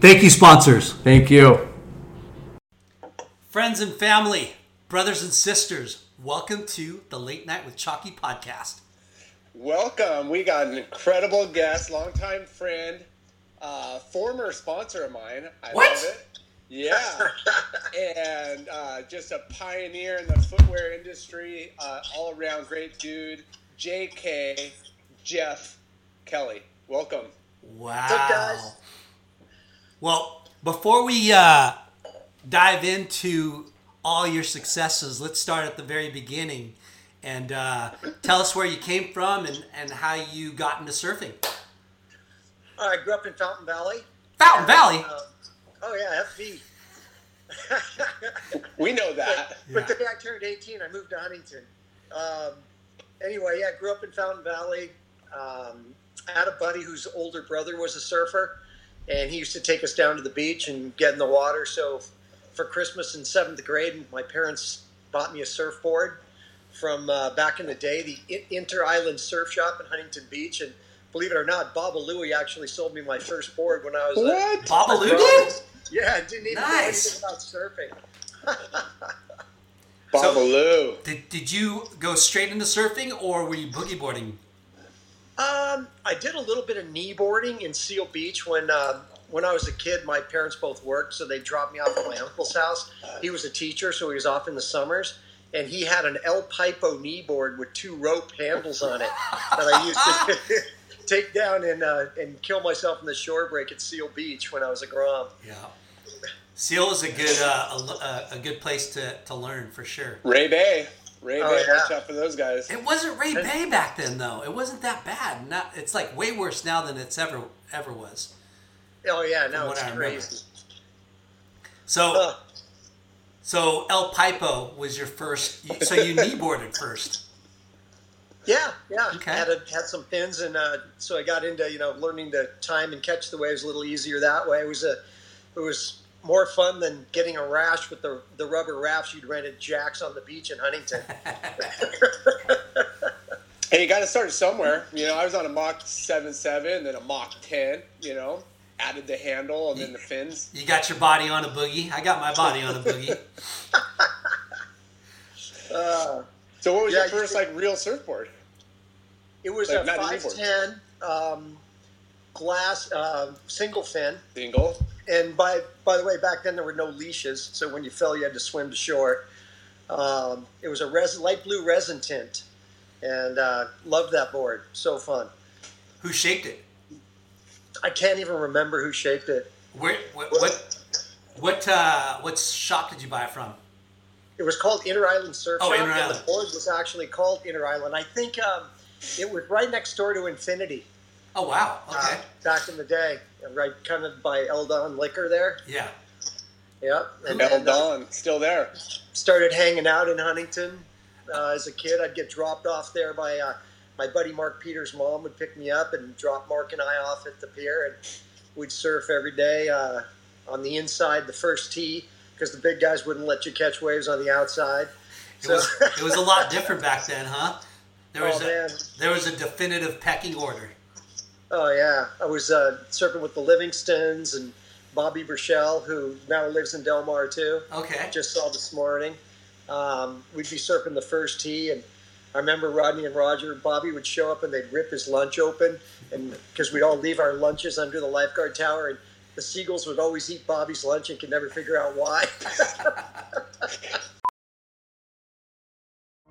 Thank you, sponsors. Thank you. Friends and family, brothers and sisters, welcome to the Late Night with Chalky podcast. Welcome. We got an incredible guest, longtime friend, uh, former sponsor of mine. I What? love it. Yeah. and uh, just a pioneer in the footwear industry, uh, all around great dude, JK Jeff Kelly. Welcome. Wow. Well, before we uh, dive into all your successes, let's start at the very beginning and uh, tell us where you came from and, and how you got into surfing. I grew up in Fountain Valley. Fountain Valley? Uh, oh yeah, FV. We know that. But the day I turned 18, I moved to Huntington. Um, anyway, yeah, I grew up in Fountain Valley. Um, I had a buddy whose older brother was a surfer, and he used to take us down to the beach and get in the water. So for Christmas in seventh grade, my parents bought me a surfboard from uh, back in the day, the I- Inter Island Surf Shop in Huntington Beach, and believe it or not, Baba Louie actually sold me my first board when I was. What? Babalu did? Yeah, I didn't even Nice. know anything about surfing. Babalu. Did, did you go straight into surfing or were you boogie boarding? Um, I did a little bit of kneeboarding in Seal Beach when uh, when I was a kid. My parents both worked, so they dropped me off at my uncle's house. He was a teacher, so he was off in the summers, and he had an El Pipo kneeboard with two rope handles on it that I used to take down and uh, and kill myself in the shore break at Seal Beach when I was a grom. Yeah. Seal is a good uh, a, a good place to, to learn for sure. Ray Bay. Ray Oh, Bay. yeah. Watch out for those guys. It wasn't Ray Bay back then though. It wasn't that bad. Not it's like way worse now than it's ever ever was. Oh yeah, no, it's I remember. crazy. So Uh, so El Pipo was your first. So you kneeboarded first. Yeah, yeah. Okay. Had a, had some pins, and uh, so I got into you know learning to time and catch the waves a little easier that way. It was a it was more fun than getting a rash with the the rubber rafts you'd rent at Jack's on the beach in Huntington. Hey, you got to start somewhere. You know, I was on a Mach 7.7, then a Mach 10, you know, added the handle and then the fins. You got your body on a boogie. I got my body on a boogie. Uh, So what was Yeah, your first, should- like, real surfboard? it was Like a not five kneeboard. ten um, glass uh, single fin. Single? And by by the way, back then there were no leashes, so when you fell, you had to swim to shore. Um, it was a res- light blue resin tint, and uh, loved that board. So fun. Who shaped it? I can't even remember who shaped it. Where what what what uh, what shop did you buy it from? It was called Inter Island Surf Oh, Shop, Inter and Island. the board was actually called Inter Island. I think um, it was right next door to Infinity Oh wow. uh, Okay. back in the day, right kind of by Eldon Liquor there. Yeah. Yeah, and El then, uh, Don, still there. started hanging out in Huntington uh, as a kid. I'd get dropped off there by uh, my buddy Mark Peters' mom would pick me up and drop Mark and I off at the pier, and we'd surf every day uh, on the inside, the first tee, because the big guys wouldn't let you catch waves on the outside. It was it was a lot different back then, huh? There was Oh, a man. there was a definitive pecking order. Oh yeah, I was uh, surfing with the Livingstons and Bobby Burchell, who now lives in Del Mar too. Okay. Just saw this morning. Um, we'd be surfing the first tee, and I remember Rodney and Roger, Bobby would show up and they'd rip his lunch open, and because we'd all leave our lunches under the lifeguard tower, and the seagulls would always eat Bobby's lunch and could never figure out why.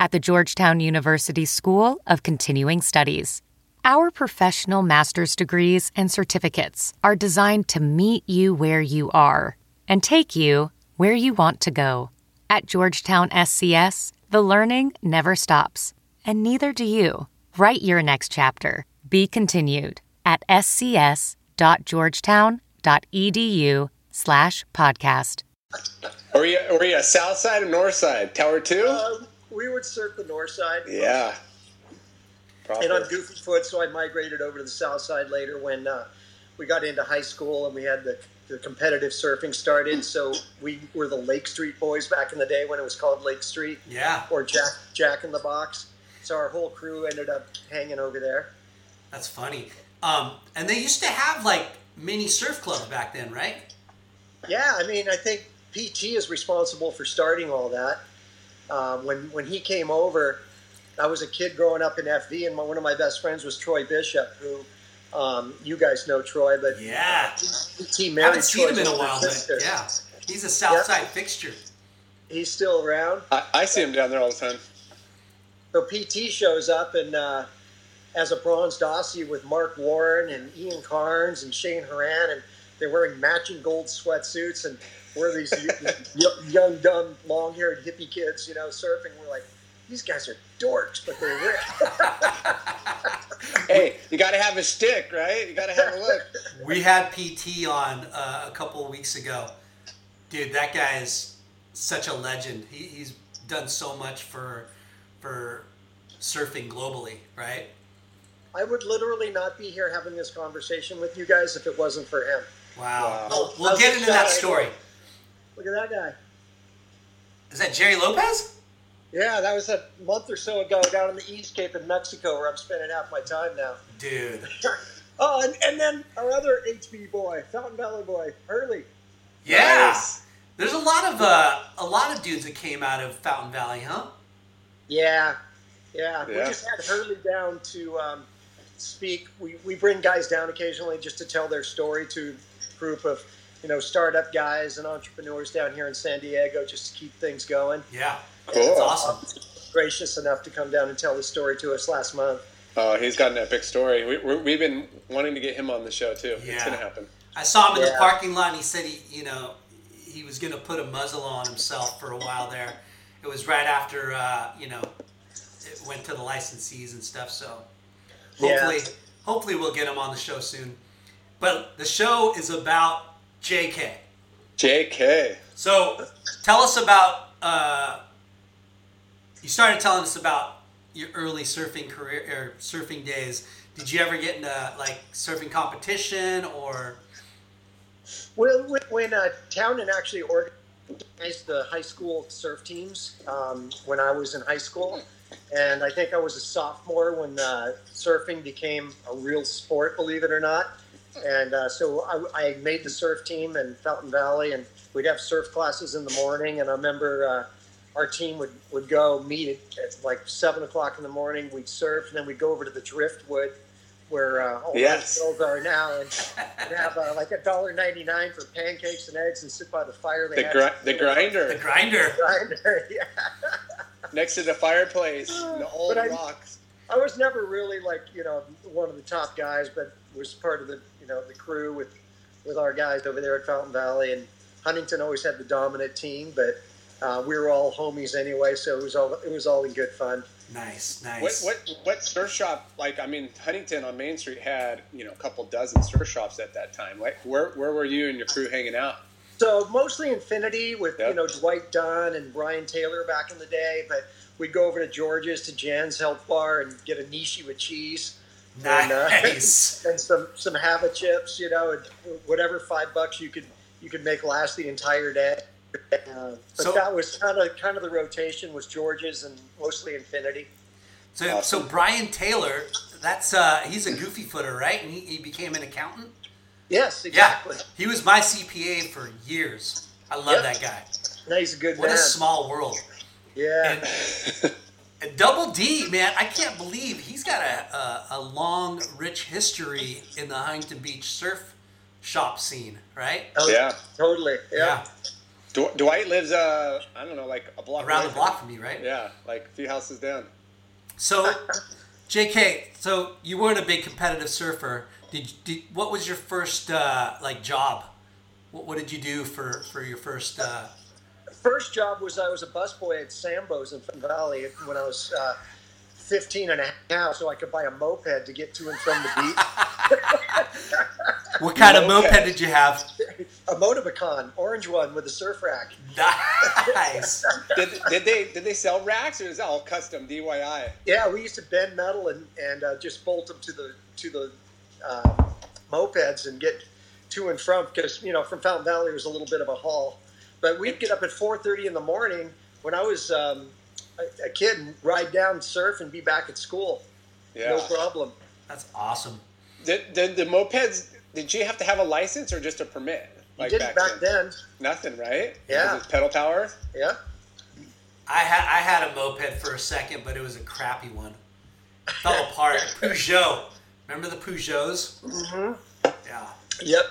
at the Georgetown University School of Continuing Studies. Our professional master's degrees and certificates are designed to meet you where you are and take you where you want to go. At Georgetown SCS, the learning never stops, and neither do you. Write your next chapter. Be continued at scs.georgetown.edu slash podcast. Were you, were you a south side or north side? Tower 2? um, we would surf the north side. yeah. Proper. And I'm goofy foot, so I migrated over to the south side later when uh, we got into high school and we had the, the competitive surfing started. So we were the Lake Street boys back in the day when it was called Lake Street Yeah. or Jack Jack in the Box. So our whole crew ended up hanging over there. That's funny. Um, and they used to have like mini surf clubs back then, right? Yeah, I mean, I think PT is responsible for starting all that. Um, when when he came over, I was a kid growing up in FV, and my, one of my best friends was Troy Bishop, who um, you guys know Troy, but Yeah. he I married haven't seen him in a while, older but yeah. He's a south Yeah. side fixture. He's still around. I, I see him down there all the time. So PT shows up and uh, as a bronze Aussie with Mark Warren and Ian Cairns and Cheyne Horan, and they're wearing matching gold sweatsuits, and we're these young, dumb, long-haired hippie kids, you know, surfing. We're like, these guys are dorks, but they're rich. hey, you got to have a stick, right? You got to have a look. We had PT on uh, a couple of weeks ago. Dude, that guy is such a legend. He, he's done so much for for surfing globally, right? I would literally not be here having this conversation with you guys if it wasn't for him. Wow. Wow. We'll, we'll get into that guy? story. Look at that guy. Is that Gerry Lopez? Yeah, that was a month or so ago down in the East Cape in Mexico where I'm spending half my time now. Dude. Oh, and, and then our other HB boy, Fountain Valley boy, Hurley. Yeah. Nice. There's a lot of uh, a lot of dudes that came out of Fountain Valley, huh? Yeah, yeah. We just had Hurley down to um, speak. We, we bring guys down occasionally just to tell their story to a group of, you know, startup guys and entrepreneurs down here in San Diego just to keep things going. Yeah. Cool. That's awesome. Gracious enough to come down and tell the story to us last month. Oh, he's got an epic story. We, we're, we've been wanting to get him on the show too. Yeah. It's gonna happen. I saw him in the parking lot and he said he, you know, he was going to put a muzzle on himself for a while there. It was right after, uh, you know, it went to the licensees and stuff. So Yeah. hopefully, hopefully we'll get him on the show soon. But the show is about JK. JK. So tell us about, uh, you started telling us about your early surfing career or surfing days. Did you ever get into like surfing competition or? Well, when- when uh, Townend actually organized the high school surf teams um, when I was in high school, and I think I was a sophomore when uh, surfing became a real sport, believe it or not. And uh, so I, I made the surf team in Fountain Valley, and we'd have surf classes in the morning. And I remember uh, our team would, would go meet at, at like seven o'clock in the morning. We'd surf, and then we'd go over to the driftwood where uh, all Yes. those girls are now, and, and have uh, like a dollar ninety nine for pancakes and eggs, and sit by the fire. They The, had gri- the grinder The grinder. grinder. Yeah. next to the fireplace. and The old But I- rocks. I was never really like you know one of the top guys, but was part of the you know the crew with with our guys over there at Fountain Valley, and Huntington always had the dominant team, but uh, we were all homies anyway, so it was all it was all in good fun. Nice, What nice. what what surf shop? Like I mean, Huntington on Main Street had you know a couple dozen surf shops at that time. Like where where were you and your crew hanging out? So mostly Infinity with Yep. you know Dwight Dunn and Brian Taylor back in the day, but we'd go over to George's to Jan's Health Bar and get a nishi with cheese. And, uh, Nice. and some some habit chips, you know, and whatever five bucks you could you could make last the entire day. Uh, but So- that was kind of kind of the rotation was George's and mostly Infinity. So, so Brian Taylor, that's uh, he's a goofy footer, right? And he, he became an accountant. Yes, Yeah, exactly. he was my CPA for years. I love Yep. that guy. Now he's a good What man. a small world. yeah. And, and Double D, man, I can't believe he's got a, a, a long, rich history in the Huntington Beach surf shop scene, right? Oh, Yeah. Totally. Yeah. Dw- Dwight lives uh I don't know like a block Around away the block from me, right? Yeah, like a few houses down. So, JK, so you weren't a big competitive surfer. Did, did what was your first uh, like job? What, what did you do for for your first? Uh, First job was I was a busboy at Sambo's in Fun Valley when I was uh, 15 and a half, so I could buy a moped to get to and from the beach. what kind of moped did you have? a Motobecane, orange one with a surf rack. Nice. Did, did they did they sell racks or is that all custom DIY? Yeah, we used to bend metal and, and uh, just bolt them to the to the uh, mopeds and get to and from because you know from Fountain Valley was a little bit of a haul, but we'd get up at 4:30 in the morning when I was um, a, a kid and ride down, surf, and be back at school. Yeah. No problem. That's awesome. Did, did the mopeds? Did you have to have a license or just a permit? You did it back then. Nothing, right? Yeah. Because it's pedal power. Yeah. I had I had a moped for a second, but it was a crappy one. Fell apart. Peugeot. Remember the Peugeots? Mm-hmm. Yeah. Yep.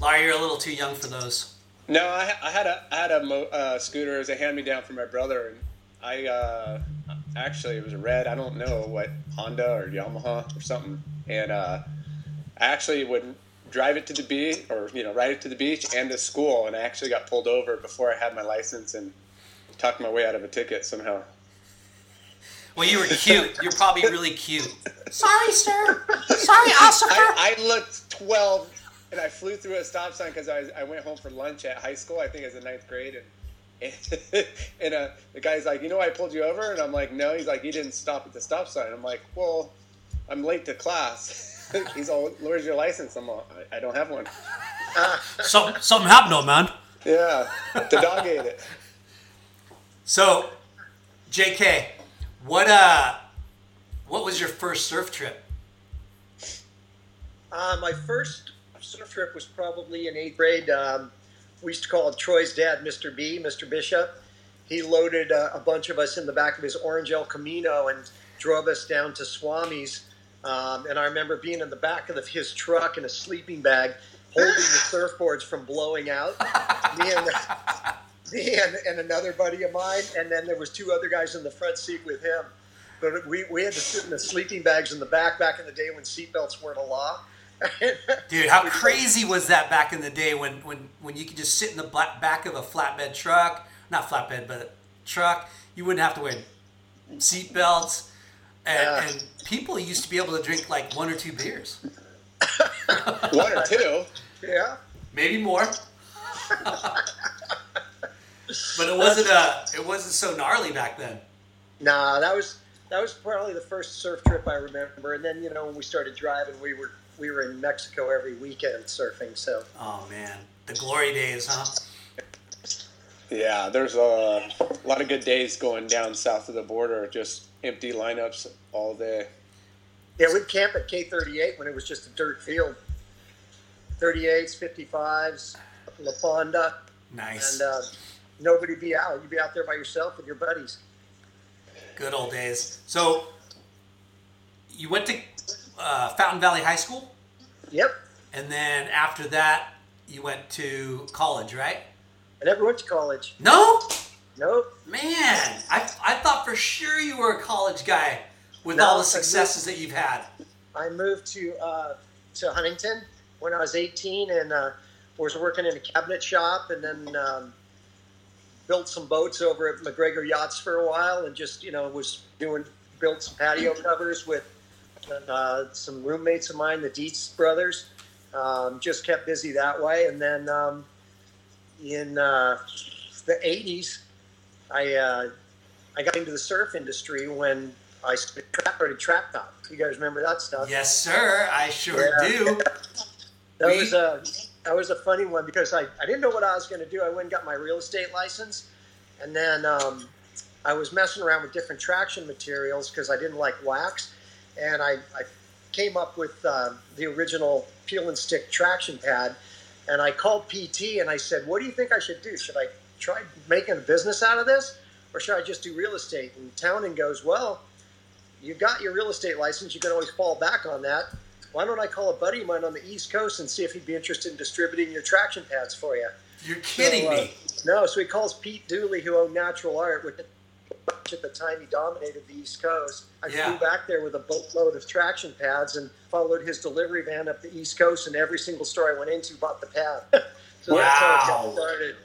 Larry, you're a little too young for those. No, I, I had a I had a mo- uh, scooter as a hand me down from my brother, and I uh, actually it was a red. I don't know what Honda or Yamaha or something, and uh, I actually would drive it to the beach or you know ride it to the beach and to school, and I actually got pulled over before I had my license and talked my way out of a ticket somehow. Well, you were cute. You're probably really cute. Sorry, sir. Sorry, I, I looked 12 and I flew through a stop sign because I, I went home for lunch at high school. I think it was in ninth grade. And, and, and uh, the guy's like, You know, I pulled you over? And I'm like, No. He's like, You didn't stop at the stop sign. I'm like, Well, I'm late to class. He's all, Where's your license? I'm all, I, I don't have one. Some, something happened, old man. Yeah. The dog ate it. So, JK, what uh, what was your first surf trip? Uh, my first surf trip was probably in eighth grade. Um, we used to call Troy's dad, Mr. B, Mr. Bishop. He loaded uh, a bunch of us in the back of his orange El Camino and drove us down to Swami's. Um, and I remember being in the back of the, his truck in a sleeping bag, holding the surfboards from blowing out. Me and, me and, and another buddy of mine, and then there was two other guys in the front seat with him. But we, we had to sit in the sleeping bags in the back back in the day when seatbelts weren't a law. Dude, how crazy was that back in the day when, when, when you could just sit in the black, back of a flatbed truck, not flatbed, but a truck, you wouldn't have to wear seat belts. And, Yeah. and people used to be able to drink like one or two beers, One or two. Yeah. maybe more. but it wasn't uh, it wasn't so gnarly back then. Nah, that was that was probably the first surf trip I remember. And then you know when we started driving, we were we were in Mexico every weekend surfing. So Oh man, the glory days, huh? Yeah, there's a lot of good days going down south of the border, just empty lineups all day. yeah, we'd camp at K38 when it was just a dirt field. 38s, 55s, La Fonda, Nice, and uh, nobody be out. You'd be out there by yourself with your buddies. good old days. So, you went to uh, Fountain Valley High School, Yep. and then after that, you went to college, right? I never went to college. No, Nope. man, I I thought for sure you were a college guy with No, all the successes that you've had. I moved to uh, to Huntington when I was 18 and uh, was working in a cabinet shop and then um, built some boats over at MacGregor Yachts for a while and just you know was doing built some patio covers with uh, some roommates of mine, the Dietz brothers. Um, just kept busy that way and then um, in uh, the 80s, I uh, I got into the surf industry when I started Track Top. You guys remember that stuff? Yes, sir. I sure Yeah. do. That We- was a that was a funny one because I, I didn't know what I was going to do. I went and got my real estate license, and then um, I was messing around with different traction materials because I didn't like wax, and I, I came up with uh, the original peel and stick traction pad, and I called PT and I said, "What do you think I should do? Should I try making a business out of this, or should I just do real estate?" And Townend goes, "Well." you've got your real estate license. You can always fall back on that why don't I call a buddy of mine on the East Coast and see if he'd be interested in distributing your traction pads for you? You're kidding So, uh, me. No, so he calls Pete Dooley, who owned Natural Art, which at the time he dominated the East Coast. I Yeah. flew back there with a boatload of traction pads and followed his delivery van up the East Coast, and every single store I went into bought the pad. so that's how it Wow. started.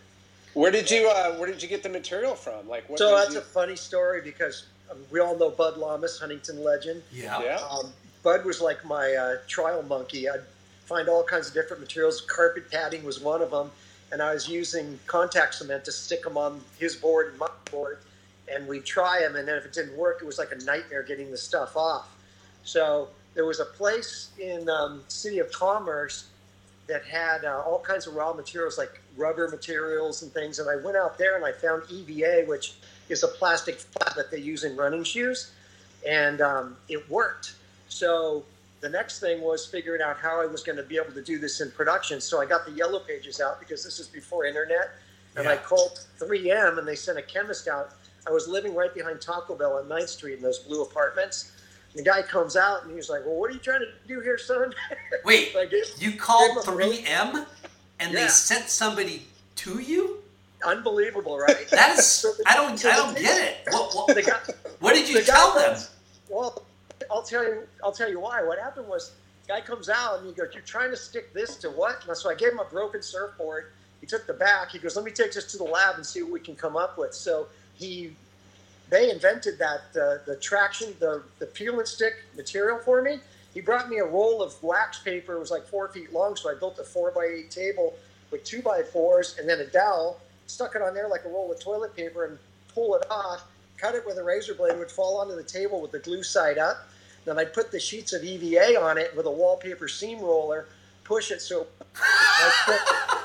Where did you uh, Where did you get the material from? Like, what So that's you- a funny story because um, we all know Bud Llamas, Huntington legend. Yeah. yeah. Um, Bud was like my uh, trial monkey. I'd find all kinds of different materials. Carpet padding was one of them, and I was using contact cement to stick them on his board and my board, and we'd try them. And then if it didn't work, it was like a nightmare getting the stuff off. So there was a place in um, City of Commerce that had uh, all kinds of raw materials like rubber materials and things. And I went out there and I found EVA, which is a plastic flat that they use in running shoes, and um, it worked. So the next thing was figuring out how I was going to be able to do this in production. So I got the yellow pages out because this is before internet, and I called 3M and they sent a chemist out. I was living right behind Taco Bell on 9th Street in those blue apartments. And The guy comes out and he's like, "Well, what are you trying to do here, son?" Wait, gave- you called gave him a rope. 3M and they sent somebody to you? Unbelievable, right? That is, So the- I don't, so I don't get it. What, what, guy, what did you the tell them? comes- Well, I'll tell you. I'll tell you why. What happened was, guy comes out and he goes, "You're trying to stick this to what?" And so I gave him a broken surfboard. He took the back. He goes, "Let me take this to the lab and see what we can come up with." So he they invented that uh, the traction, the the peel and stick material for me. He brought me a roll of wax paper. It was like four feet long, so I built a four by eight table with two by fours and then a dowel. Stuck it on there like a roll of toilet paper and pull it off. Cut it with a razor blade. It would fall onto the table with the glue side up. Then I'd put the sheets of EVA on it with a wallpaper seam roller. Push it so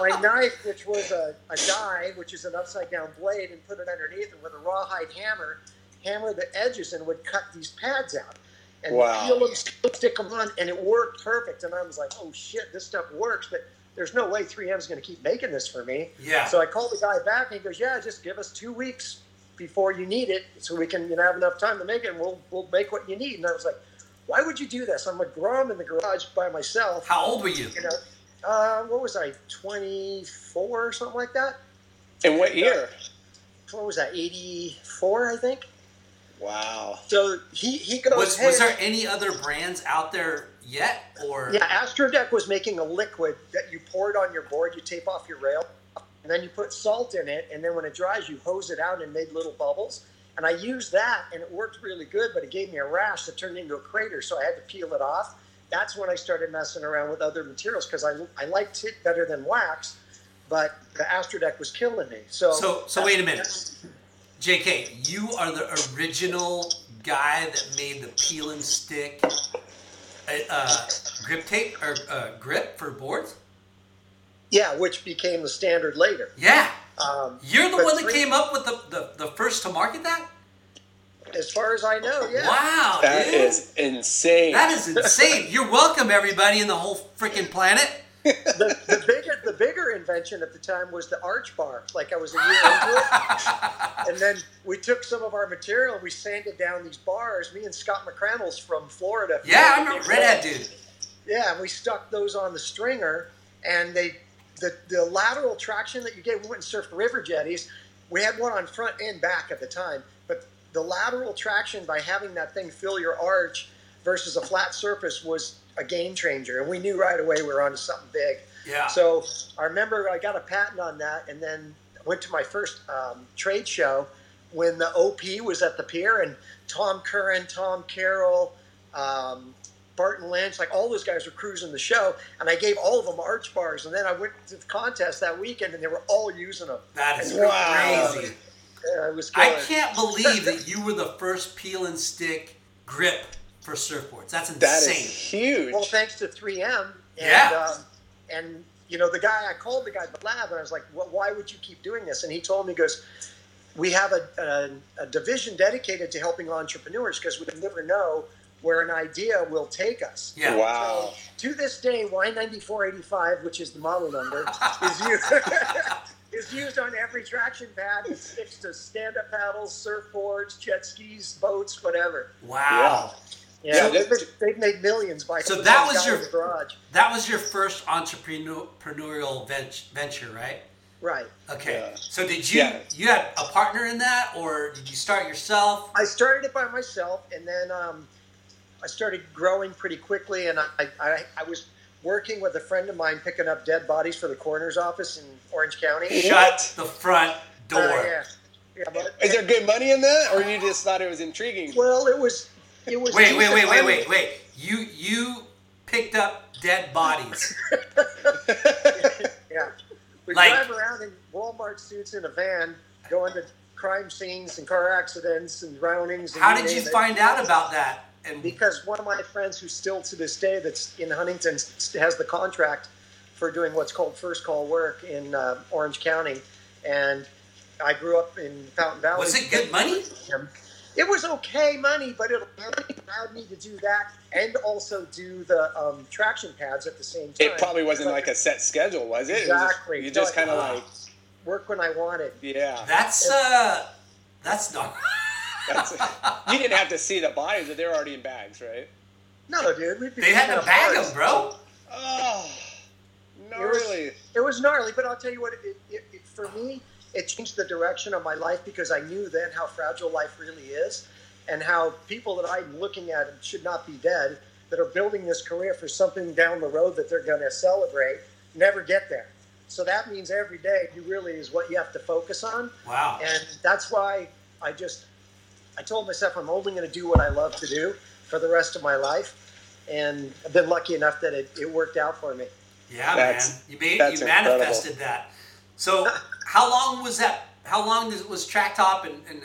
my knife, which was a, a die, which is an upside down blade, and put it underneath and with a rawhide hammer, hammer the edges and would cut these pads out. And Wow. peel them, stick them on, and it worked perfect. And I was like, oh shit, this stuff works, but there's no way 3M is going to keep making this for me. Yeah. So I called the guy back, and he goes, yeah, just give us two weeks before you need it, so we can you know have enough time to make it, and we'll we'll make what you need. And I was like, why would you do this? I'm a grom in the garage by myself. How old were you? You know, uh, what was I, 24 or something like that? In what year? What was that, 84, I think? Wow. So he, he goes, Was, hey, was there any other brands out there yet? Or yeah, Astrodeck was making a liquid that you poured on your board, you tape off your rail, and then you put salt in it, and then when it dries, you hose it out and made little bubbles. And I used that, and it worked really good, but it gave me a rash that turned into a crater, so I had to peel it off. That's when I started messing around with other materials because I, I liked it better than wax, but the Astrodeck was killing me. So, So- so wait a minute. JK, you are the original guy that made the peel and stick uh, uh, grip tape or uh, grip for boards. Yeah, which became the standard later. Yeah, Um, you're the one that three- came up with the, the, the first to market that. As far as I know, yeah. Wow, That dude. is insane. that is insane. You're welcome, everybody in the whole freaking planet. the, the bigger the bigger invention at the time was the arch bar. Like I was a year into it, and then we took some of our material and we sanded down these bars. Me and Scott McCrannles from Florida. Yeah, I remember Redhead dude. Yeah, and we stuck those on the stringer, and they the the lateral traction that you gave. We went and surfed river jetties. We had one on front and back at the time, but the lateral traction by having that thing fill your arch versus a flat surface was a game changer, and we knew right away we were onto something big. Yeah. So I remember I got a patent on that, and then went to my first um, trade show when the OP was at the pier, and Tom Curren, Tom Carroll, um, Barton Lynch, like all those guys were cruising the show, and I gave all of them arch bars, and then I went to the contest that weekend, and they were all using them. That is Wow. crazy. Yeah, it was. I can't believe that you were the first peel and stick grip for surfboards. That's That is insane. huge. Well, thanks to 3M. And, Yeah. Um, and you know, the guy I called the guy at the lab, and I was like, well, "Why would you keep doing this?" And he told me, he "Goes, we have a, a, a division dedicated to helping entrepreneurs because we never know where an idea will take us." yeah. Wow. To this day, Y9485, which is the model number, is used, is used on every traction pad. It sticks to stand-up paddles, surfboards, jet skis, boats, whatever. Wow. Yeah, Yeah, they've, that- they've made millions by So that was your- garage. That was your first entrepreneurial venture, right? Right. Okay. Yeah. So did you Yeah. you had a partner in that, or did you start yourself? I started it by myself, and then um, I started growing pretty quickly. And I, I, I was working with a friend of mine picking up dead bodies for the coroner's office in Orange County. Shut the front door. Uh, yeah. Yeah, but, Is there good money in that, or you just thought it was intriguing? well, it was. It was. Wait, wait, wait, wait, wait, wait. You you picked up dead bodies. Yeah. We Like- drive around in Walmart suits in a van, going to crime scenes and car accidents and drownings. And How did you name it. find out about that? And because one of my friends who's still to this day that's in Huntington has the contract for doing what's called first call work in uh, Orange County, and I grew up in Fountain Valley. was it good money? It was okay money, but it allowed me to do that and also do the um, traction pads at the same time. It probably wasn't like a set schedule, was it? It was just- Exactly. you just kind of like, work when I wanted. yeah. That's uh, that's not. That's, you didn't have to see the bodies, but they were already in bags, right? No, dude, we'd be They had to up bag them, bro. Oh, It was- gnarly. It was gnarly, but I'll tell you what, it, it, it, for me, it changed the direction of my life because I knew then how fragile life really is and how people that I'm looking at should not be dead that are building this career for something down the road that they're going to celebrate never get there. So that means every day you really is what you have to focus on. Wow. And that's why I just I told myself I'm only going to do what I love to do for the rest of my life, and I've been lucky enough that it, it worked out for me. Yeah, That's- man. You made that's you incredible. manifested that. So how long was that? How long was Track Top and, and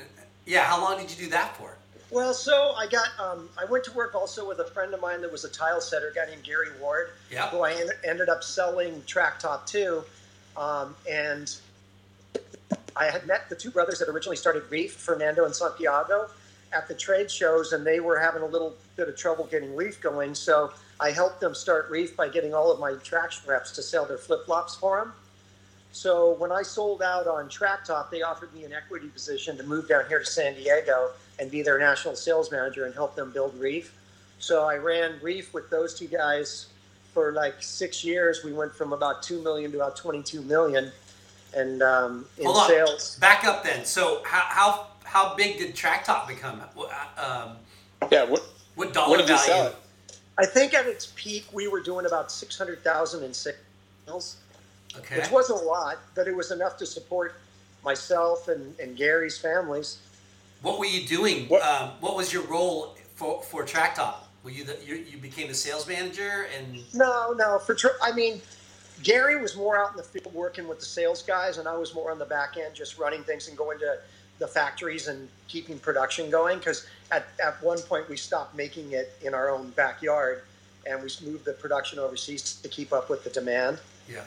yeah? How long did you do that for? Well, so I got um, I went to work also with a friend of mine that was a tile setter, a guy named Gary Ward, Yeah. who I en- ended up selling Track Top to, um, and I had met the two brothers that originally started Reef, Fernando and Santiago, at the trade shows, and they were having a little bit of trouble getting Reef going. So I helped them start Reef by getting all of my traction reps to sell their flip flops for them. So when I sold out on Track Top, they offered me an equity position to move down here to San Diego and be their national sales manager and help them build Reef. So I ran Reef with those two guys for like six years. We went from about two million to about twenty-two million, and um, in Hold on. sales. Back up then. So how how how big did Track Top become? Um, Yeah. What, what dollar what did you value? sell it? I think at its peak we were doing about six hundred thousand in sales, Okay. which wasn't a lot, but it was enough to support myself and, and Gary's families. What were you doing? What- Um, what was your role for for Track Top? Were you the you, you became a sales manager and No, no. For tr- I mean, Gary was more out in the field working with the sales guys, and I was more on the back end, just running things and going to the factories and keeping production going. Because at, at one point we stopped making it in our own backyard, and we moved the production overseas to keep up with the demand. yeah?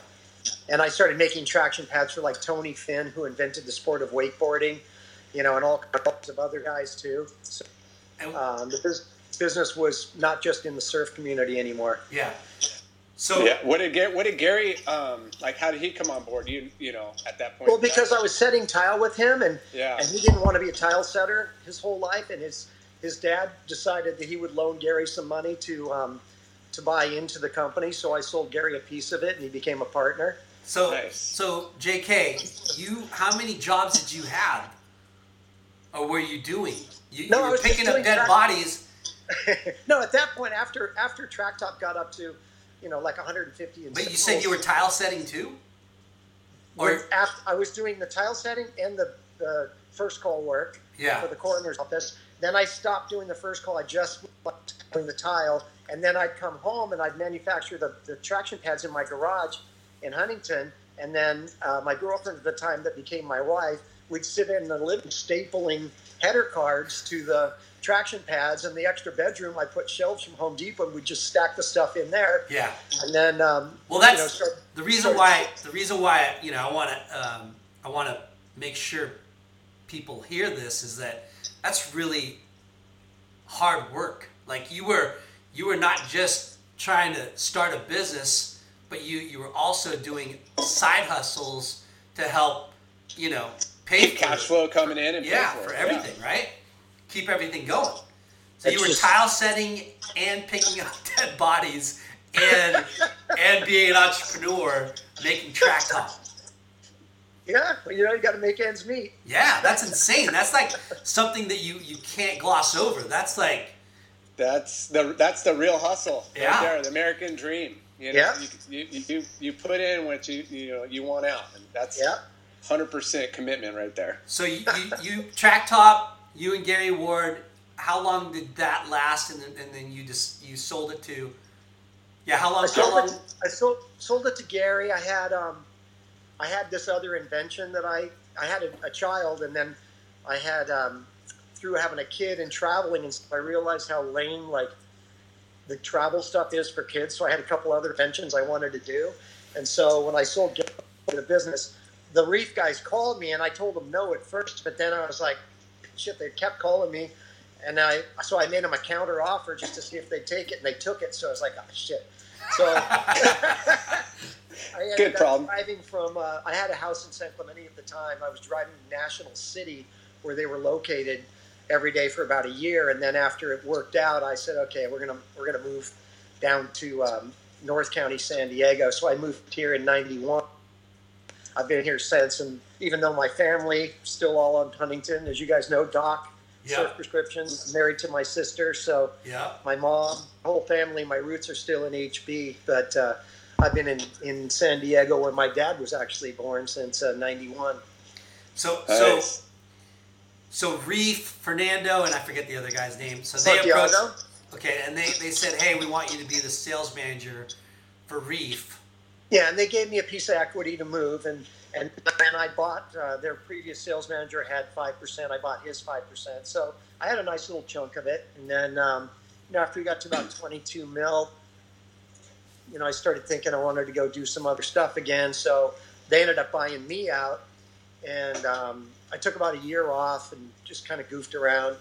And I started making traction pads for like Tony Finn, who invented the sport of wakeboarding, you know, and all kinds of other guys too. So um, the bus- business was not just in the surf community anymore. yeah. So Yeah. What did Gary? What did Gary? Um, like, how did he come on board? You, you know, at that point. Well, because I was setting tile with him, and Yeah. and he didn't want to be a tile setter his whole life, and his his dad decided that he would loan Gary some money to um, to buy into the company. So I sold Gary a piece of it, and he became a partner. so Nice. so J.K. You how many jobs did you have, or were you doing? You, No, you I were was picking up dead track- bodies. no, at that point, after after Track Top got up to, you know, like 150 and But you said you were tile setting too. Or after, I was doing the tile setting and the, the first call work Yeah. for the coroner's office. Then I stopped doing the first call. I just doing the tile, and then I'd come home and I'd manufacture the, the traction pads in my garage in Huntington. And then uh, my girlfriend at the time, that became my wife, we'd sit in the living stapling header cards to the traction pads. And the extra bedroom, I put shelves from Home Depot, and we'd just stack the stuff in there. yeah. And then, um, Well, you that's know, start- the reason why. The reason why you know I want to um, I want to make sure people hear this is that that's really hard work. Like you were you were not just trying to start a business, but you you were also doing side hustles to help you know pay Keep for cash flow coming in and pay Yeah, for, for it. everything, right? Keep everything going. So you were just- tile setting and picking up dead bodies and and being an entrepreneur making track top. Yeah, well, you know, you got to make ends meet. Yeah, that's insane. That's like something that you you can't gloss over. That's like That's the that's the real hustle. Yeah. Right there, the American dream. You know, Yeah. you, you, you, you put in what you you know you want out, and that's Yeah. Hundred percent commitment right there. so you, you you track top. You and Gary Ward. How long did that last? And then, and then you just you sold it to. Yeah, how long? I How sold long? it. I sold sold it to Gary. I had um, I had this other invention that I I had a, a child, and then I had um, through having a kid and traveling, and stuff, I realized how lame like the travel stuff is for kids. So I had a couple other inventions I wanted to do, and so when I sold Gary the business, the reef guys called me, and I told them no at first, but then I was like, shit, they kept calling me. And I, so I made them a counter offer just to see if they'd take it, and they took it. So I was like, oh shit. So I ended Good up problem. driving from. Uh, I had a house in San Clemente at the time. I was driving to National City, where they were located, every day for about a year. And then after it worked out, I said, okay, we're gonna we're gonna move down to um, North County, San Diego. So I moved here in '91. I've been here since, and even though my family still all on Huntington, as you guys know, Doc, Yeah. surf prescriptions, married to my sister, so Yeah. my mom, whole family, my roots are still in HB, but uh, I've been in, in San Diego where my dad was actually born since uh, 91. So Nice. so so Reef, Fernando, and I forget the other guy's name. So they approached. Santiago? Okay, and they, they said, hey, we want you to be the sales manager for Reef. Yeah, and they gave me a piece of equity to move, and and and I bought uh, their previous sales manager had five percent. I bought his five percent, so I had a nice little chunk of it. And then um, you know, after we got to about twenty-two mil, you know, I started thinking I wanted to go do some other stuff again. So they ended up buying me out, and um, I took about a year off and just kind of goofed around,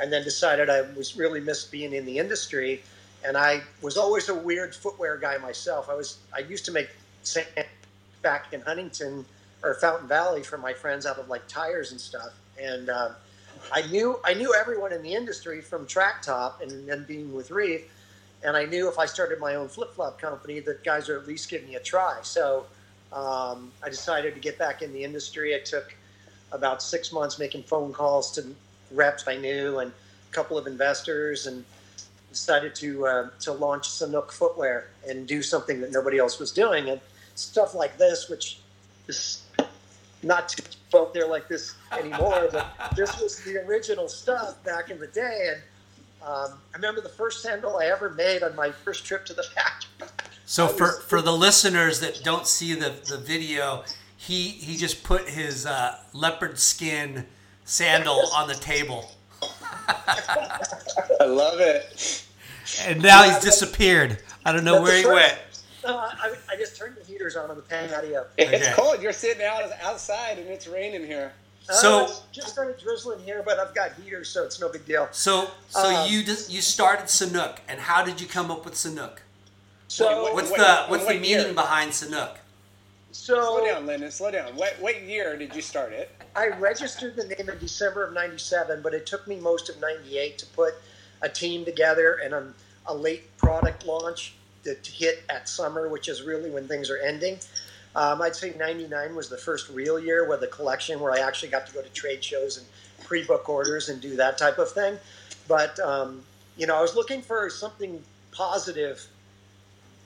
and then decided I was really missed being in the industry. And I was always a weird footwear guy myself. I was I used to make sand back in Huntington or Fountain Valley for my friends out of like tires and stuff, and. Uh, I knew I knew everyone in the industry from Track Top and then being with Reef, and I knew if I started my own flip flop company, that guys would at least give me a try. So um, I decided to get back in the industry. It took about six months making phone calls to reps I knew and a couple of investors, and decided to uh, to launch Sanuk Footwear and do something that nobody else was doing, and stuff like this, which is not too out there like this anymore, but this was the original stuff back in the day. And um, I remember the first sandal I ever made on my first trip to the factory. So I for, for the listeners that don't see the, the video, he he just put his uh, leopard skin sandal on the table, I love it. and now he's disappeared. I don't know That's where he the went. first- No, I, I just turned the heaters on on the patio. It's Okay. cold. You're sitting out outside and it's raining here. So- Uh, it's just started drizzling here, but I've got heaters, so it's no big deal. So so Um, you just, you started Sanuk, and how did you come up with Sanuk? So, Wait, What's wait, the wait, what's the meaning year? behind Sanuk? Slow down, Lyndon. Slow down. What what year did you start it? I registered the name in December of '97, but it took me most of '98 to put a team together and a, a late product launch to, to hit at summer, which is really when things are ending. Um, I'd say '99 was the first real year with a collection where I actually got to go to trade shows and pre-book orders and do that type of thing. But um, you know, I was looking for something positive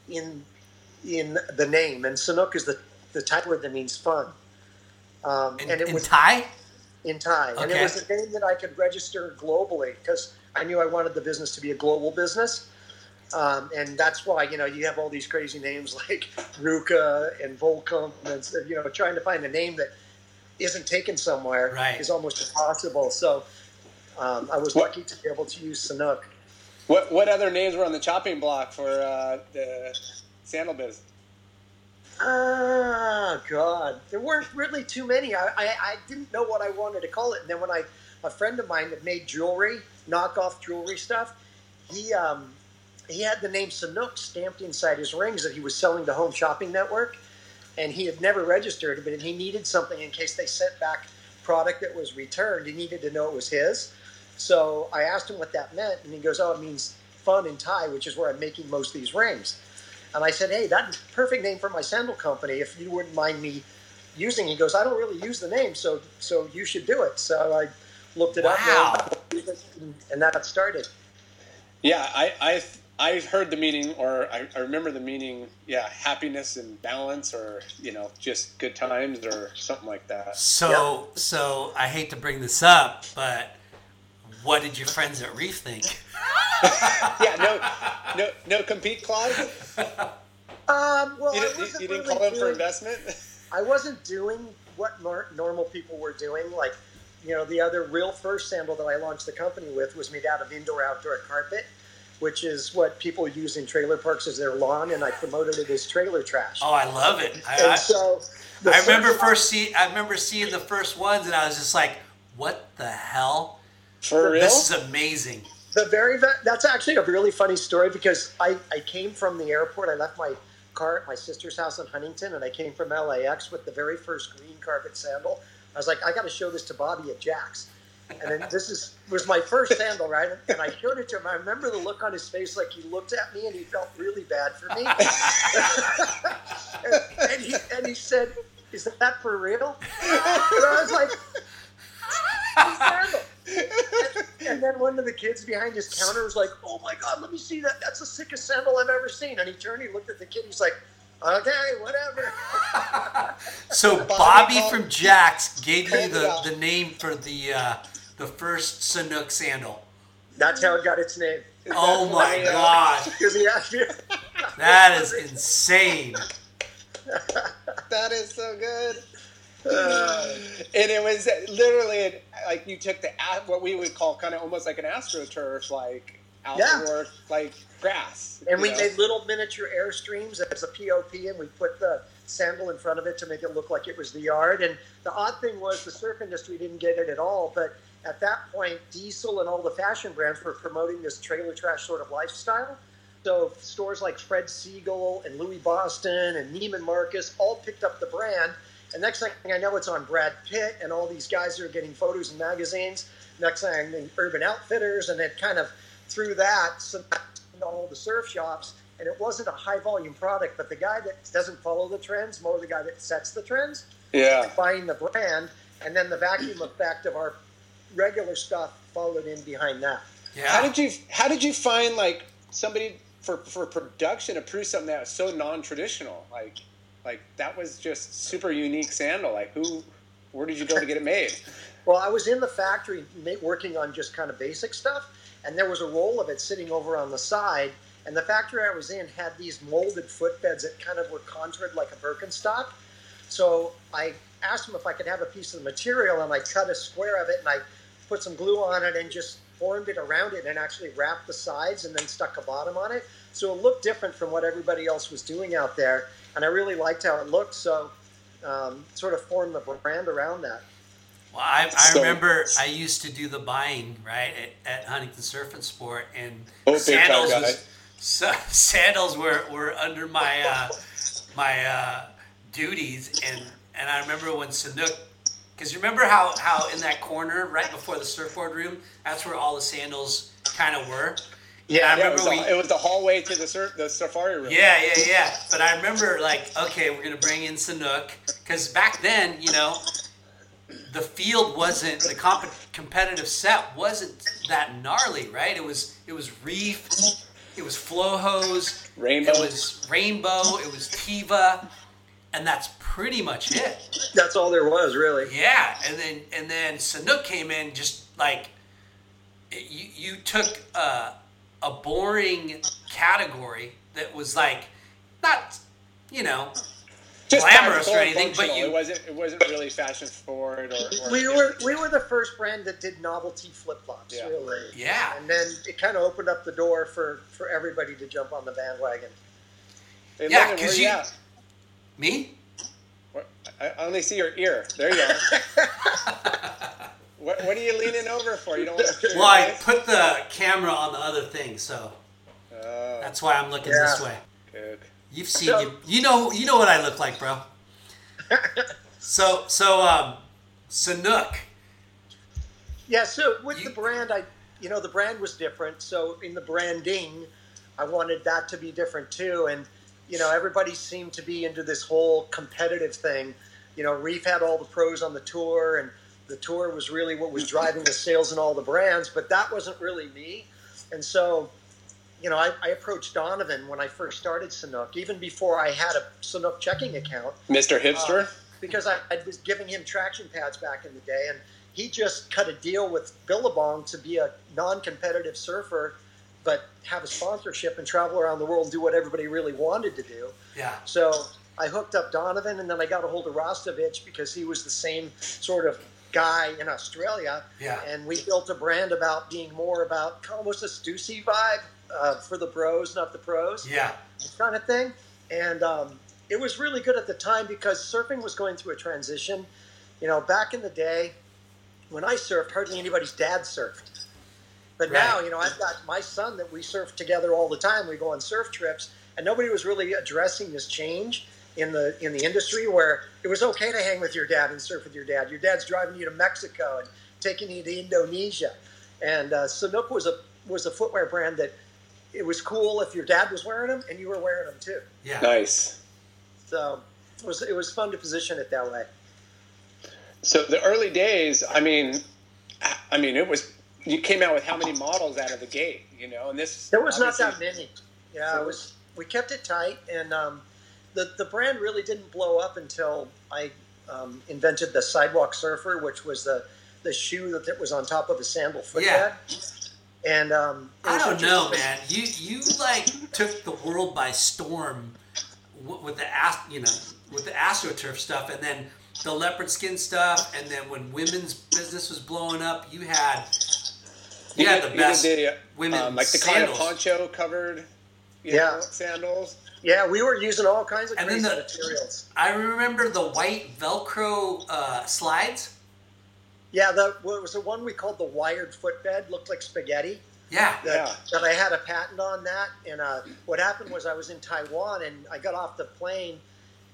in in the name, and Sanuk is the the type word that means fun. Um, In, and it in was Thai? in time. And it was a name that I could register globally because I knew I wanted the business to be a global business. Um, and that's why, you know, you have all these crazy names like RVCA and Volcom. And, you know, trying to find a name that isn't taken somewhere Right. is almost impossible. So um, I was What- lucky to be able to use Sanuk. What what other names were on the chopping block for uh, the sandal business? Ah, God. There weren't really too many. I, I, I didn't know what I wanted to call it. And then when I, a friend of mine that made jewelry, knockoff jewelry stuff, he, um, he had the name Sanuk stamped inside his rings that he was selling to Home Shopping Network. And he had never registered it, but he needed something in case they sent back product that was returned. He needed to know it was his. So I asked him what that meant, and he goes, "Oh, it means fun in Thai, which is where I'm making most of these rings." And I said, "Hey, that's a perfect name for my sandal company. If you wouldn't mind me using." He goes, "I don't really use the name, so so you should do it." So I looked it Wow. up, and, and that started. Yeah, I I I heard the meaning, or I, I remember the meaning. Yeah, happiness and balance, or you know, just good times, or something like that. So so I hate to bring this up, but what did your friends at Reef think? Yeah, no, no, no compete clause. Um, well, You didn't, you, wasn't you didn't really call them for investment. I wasn't doing what nor- normal people were doing. Like, you know, the other real first sandal that I launched the company with was made out of indoor outdoor carpet, which is what people use in trailer parks as their lawn, and I promoted it as trailer trash. Oh, I love it. I, and I, so, I remember first- first see I remember seeing the first ones, and I was just like, "What the hell? For real? This is amazing." The very ve- that's actually a really funny story because I, I came from the airport. I left my car at my sister's house in Huntington, and I came from LAX with the very first green carpet sandal. I was like, I got to show this to Bobby at Jack's. And then this is was my first sandal, right? And I showed it to him. I remember the look on his face, like he looked at me and he felt really bad for me. and, and he and he said, "Is that for real?" And I was like, "Sandal." And, and then one of the kids behind his counter was like, "Oh my god, let me see that! That's the sickest sandal I've ever seen." And he turned, he looked at the kid, he's like, "Okay, whatever." So Bobby Bobby from Jax gave you the, the name for the uh, the first Sanuk sandal. That's how it got its name. Oh my god! Because he asked me. that is insane. That is so good. and it was literally like you took the what we would call kind of almost like an astroturf, like outdoor like grass. And we know? made little miniature airstreams as a POP, and we put the sandal in front of it to make it look like it was the yard. And the odd thing was the surf industry didn't get it at all. But at that point, Diesel and all the fashion brands were promoting this trailer trash sort of lifestyle. So stores like Fred Segal and Louis Boston and Neiman Marcus all picked up the brand. And next thing I know, it's on Brad Pitt, and all these guys who are getting photos in magazines. Next thing, I'm Urban Outfitters, and it kind of through that, some all the surf shops, and it wasn't a high volume product. But the guy that doesn't follow the trends, more the guy that sets the trends, yeah. buying the brand, and then the vacuum effect of our regular stuff followed in behind that. Yeah. How did you How did you find like somebody for for production to produce something that was so non traditional? Like like that was just super unique sandal. Like who? Where did you go to get it made? Well, I was in the factory working on just kind of basic stuff, and there was a roll of it sitting over on the side. And the factory I was in had these molded footbeds that kind of were contoured like a Birkenstock. So I asked them if I could have a piece of the material, and I cut a square of it, and I put some glue on it, and just formed it around it, and actually wrapped the sides, and then stuck a bottom on it. So it looked different from what everybody else was doing out there, and I really liked how it looked. So um, sort of formed the brand around that. Well, I, I So- remember I used to do the buying right at, at Huntington Surf and Sport, and Oh, sandals was sandals were, were under my uh, my uh, duties, and and I remember when Sanuk, because you remember how how in that corner right before the surfboard room, that's where all the sandals kind of were. Yeah, I Yeah, it was, remember the, we, it was the hallway to the sur- the safari room. yeah, yeah, yeah. But I remember like, okay, we're gonna bring in Sanuk because back then, you know, the field wasn't the comp- competitive set wasn't that gnarly, right? It was it was reef, it was Flojos, Rainbow. it was rainbow, it was Teva, and that's pretty much it. That's all there was, really. Yeah, and then and then Sanuk came in just like you you took a, a boring category that was like not you know Just glamorous or anything, but you it wasn't it wasn't really fashion forward or, or We were we were the first brand that did novelty flip flops, Yeah. really. yeah And then it kind of opened up the door for for everybody to jump on the bandwagon. Hey, Yeah, Logan, 'cause where you- you at? me I I only see your ear. There you are. what, what are you leaning over for? You don't want to. well I put the camera on the other thing so Oh, that's why I'm looking this way. good. You've seen So- you, you know you know what I look like, bro. so so um Sanuk. Yeah, so with You- the brand, I you know the brand was different. So in the branding, I wanted that to be different too. And you know everybody seemed to be into this whole competitive thing. You know, Reef had all the pros on the tour, and the tour was really what was driving the sales in all the brands. But that wasn't really me. And so, you know, I, I approached Donavon when I first started Sanuk, even before I had a Sanuk checking account Mr. Uh, Hipster. because I, I was giving him traction pads back in the day, and he just cut a deal with Billabong to be a non-competitive surfer, but have a sponsorship and travel around the world and do what everybody really wanted to do. Yeah. So I hooked up Donavon, and then I got a hold of Rastovich because he was the same sort of guy in Australia. Yeah. And we built a brand about being more about almost a Stussy vibe uh, for the bros, not the pros Yeah. kind of thing. And um, it was really good at the time because surfing was going through a transition. You know, back in the day, when I surfed, hardly anybody's dad surfed. But now, you know, I've got my son that we surf together all the time. We go on surf trips, and nobody was really addressing this change in the in the industry where it was okay to hang with your dad and surf with your dad. Your dad's driving you to Mexico and taking you to Indonesia, and uh, Sanuk was a was a footwear brand that it was cool if your dad was wearing them and you were wearing them too. Yeah. Nice. So it was it was fun to position it that way. So the early days, I mean, I mean, it was you came out with how many models out of the gate, you know, and this There was not that many. Yeah, it was. We kept it tight, and um, the the brand really didn't blow up until I um, invented the sidewalk surfer, which was the the shoe that, that was on top of a sandal footbed. Yeah. And um, I don't know, man. You you like took the world by storm with the ast- you know with the astroturf stuff, and then the leopard skin stuff, and then when women's business was blowing up, you had you had the did- best did the, women um, like the sandals. kind of poncho covered, you Yeah. know, sandals. Yeah, we were using all kinds of And then crazy the- materials. I remember the white Velcro uh, slides. Yeah, the what was the one we called the wired footbed? Looked like spaghetti. Yeah, that, Yeah. that I had a patent on that. And uh, what happened was I was in Taiwan and I got off the plane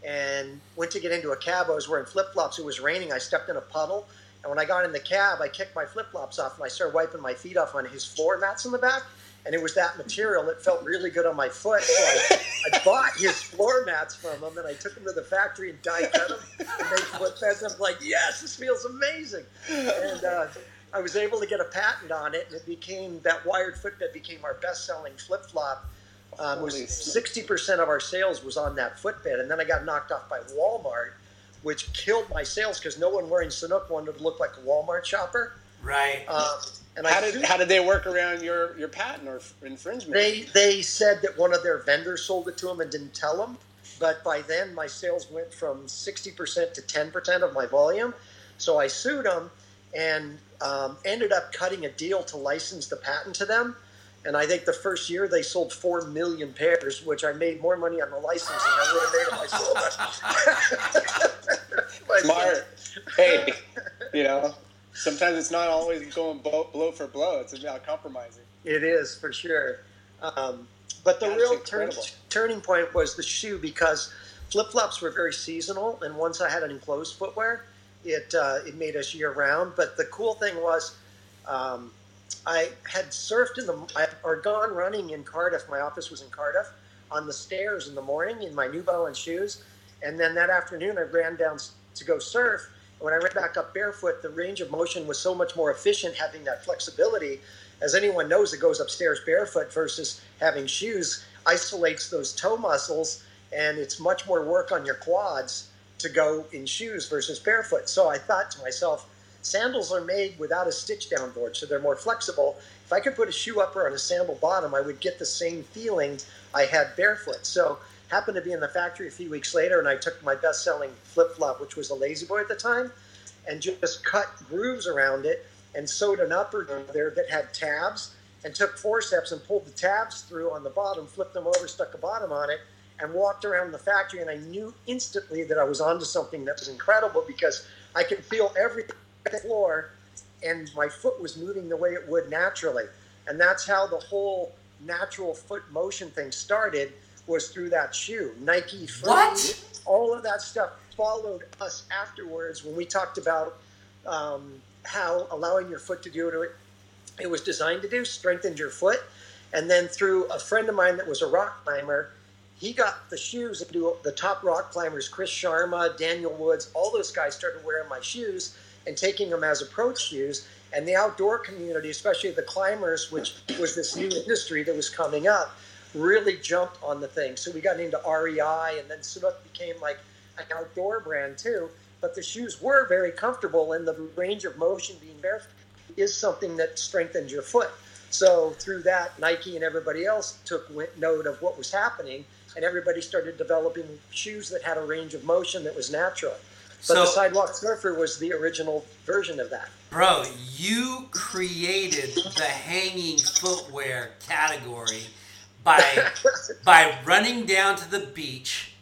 and went to get into a cab. I was wearing flip flops. It was raining. I stepped in a puddle. And when I got in the cab, I kicked my flip flops off and I started wiping my feet off on his floor mats in the back. And it was that material that felt really good on my foot. So I, I bought his floor mats from him and I took them to the factory and die cut them and made footbeds. I'm like, yes, this feels amazing. And uh, I was able to get a patent on it, and it became that wired footbed became our best-selling flip-flop. Um, was sixty percent of our sales was on that footbed, and then I got knocked off by Walmart, which killed my sales because no one wearing Sanuk wanted to look like a Walmart shopper. right. Um, and How I did how did they work around your, your patent or infringement? they they said that one of their vendors sold it to them and didn't tell them. But by then, my sales went from 60% to 10% of my volume. So I sued them and um, ended up cutting a deal to license the patent to them. And I think the first year they sold 4 million pairs, which I made more money on the license than I would have made if I sold it. Smart. hey, you know, sometimes it's not always going blow, blow for blow. It's about compromising. It is for sure. Um, but the That's real turn, turning point was the shoe because flip flops were very seasonal, and once I had an enclosed footwear, it uh, it made us year round. But the cool thing was, um, I had surfed in the I, or gone running in Cardiff. My office was in Cardiff on the stairs in the morning in my New Balance shoes, and then that afternoon I ran down to go surf. When I ran back up barefoot, the range of motion was so much more efficient having that flexibility. As anyone knows that goes upstairs barefoot versus having shoes isolates those toe muscles, and it's much more work on your quads to go in shoes versus barefoot. So I thought to myself, sandals are made without a stitch down board, so they're more flexible. If I could put a shoe upper on a sandal bottom, I would get the same feeling I had barefoot. So happened to be in the factory a few weeks later, and I took my best-selling flip-flop, which was a lazy boy at the time, and just cut grooves around it and sewed an upper there that had tabs and took forceps and pulled the tabs through on the bottom, flipped them over, stuck a bottom on it, and walked around the factory. And I knew instantly that I was onto something that was incredible because I could feel the floor and my foot was moving the way it would naturally. And that's how the whole natural foot motion thing started was through that shoe. Nike Free, What? all of that stuff followed us afterwards when we talked about um, how allowing your foot to do what it was designed to do, strengthened your foot. And then through a friend of mine that was a rock climber, he got the shoes do the top rock climbers, Chris Sharma, Daniel Woods, all those guys started wearing my shoes and taking them as approach shoes. And the outdoor community, especially the climbers, which was this new industry that was coming up, really jumped on the thing. So we got into REI, and then Sanuk became like an outdoor brand too. But the shoes were very comfortable, and the range of motion being barefoot is something that strengthens your foot. So through that, Nike and everybody else took note of what was happening, and everybody started developing shoes that had a range of motion that was natural. But So- the Sidewalk Surfer was the original version of that. Bro, you created the hanging footwear category by by running down to the beach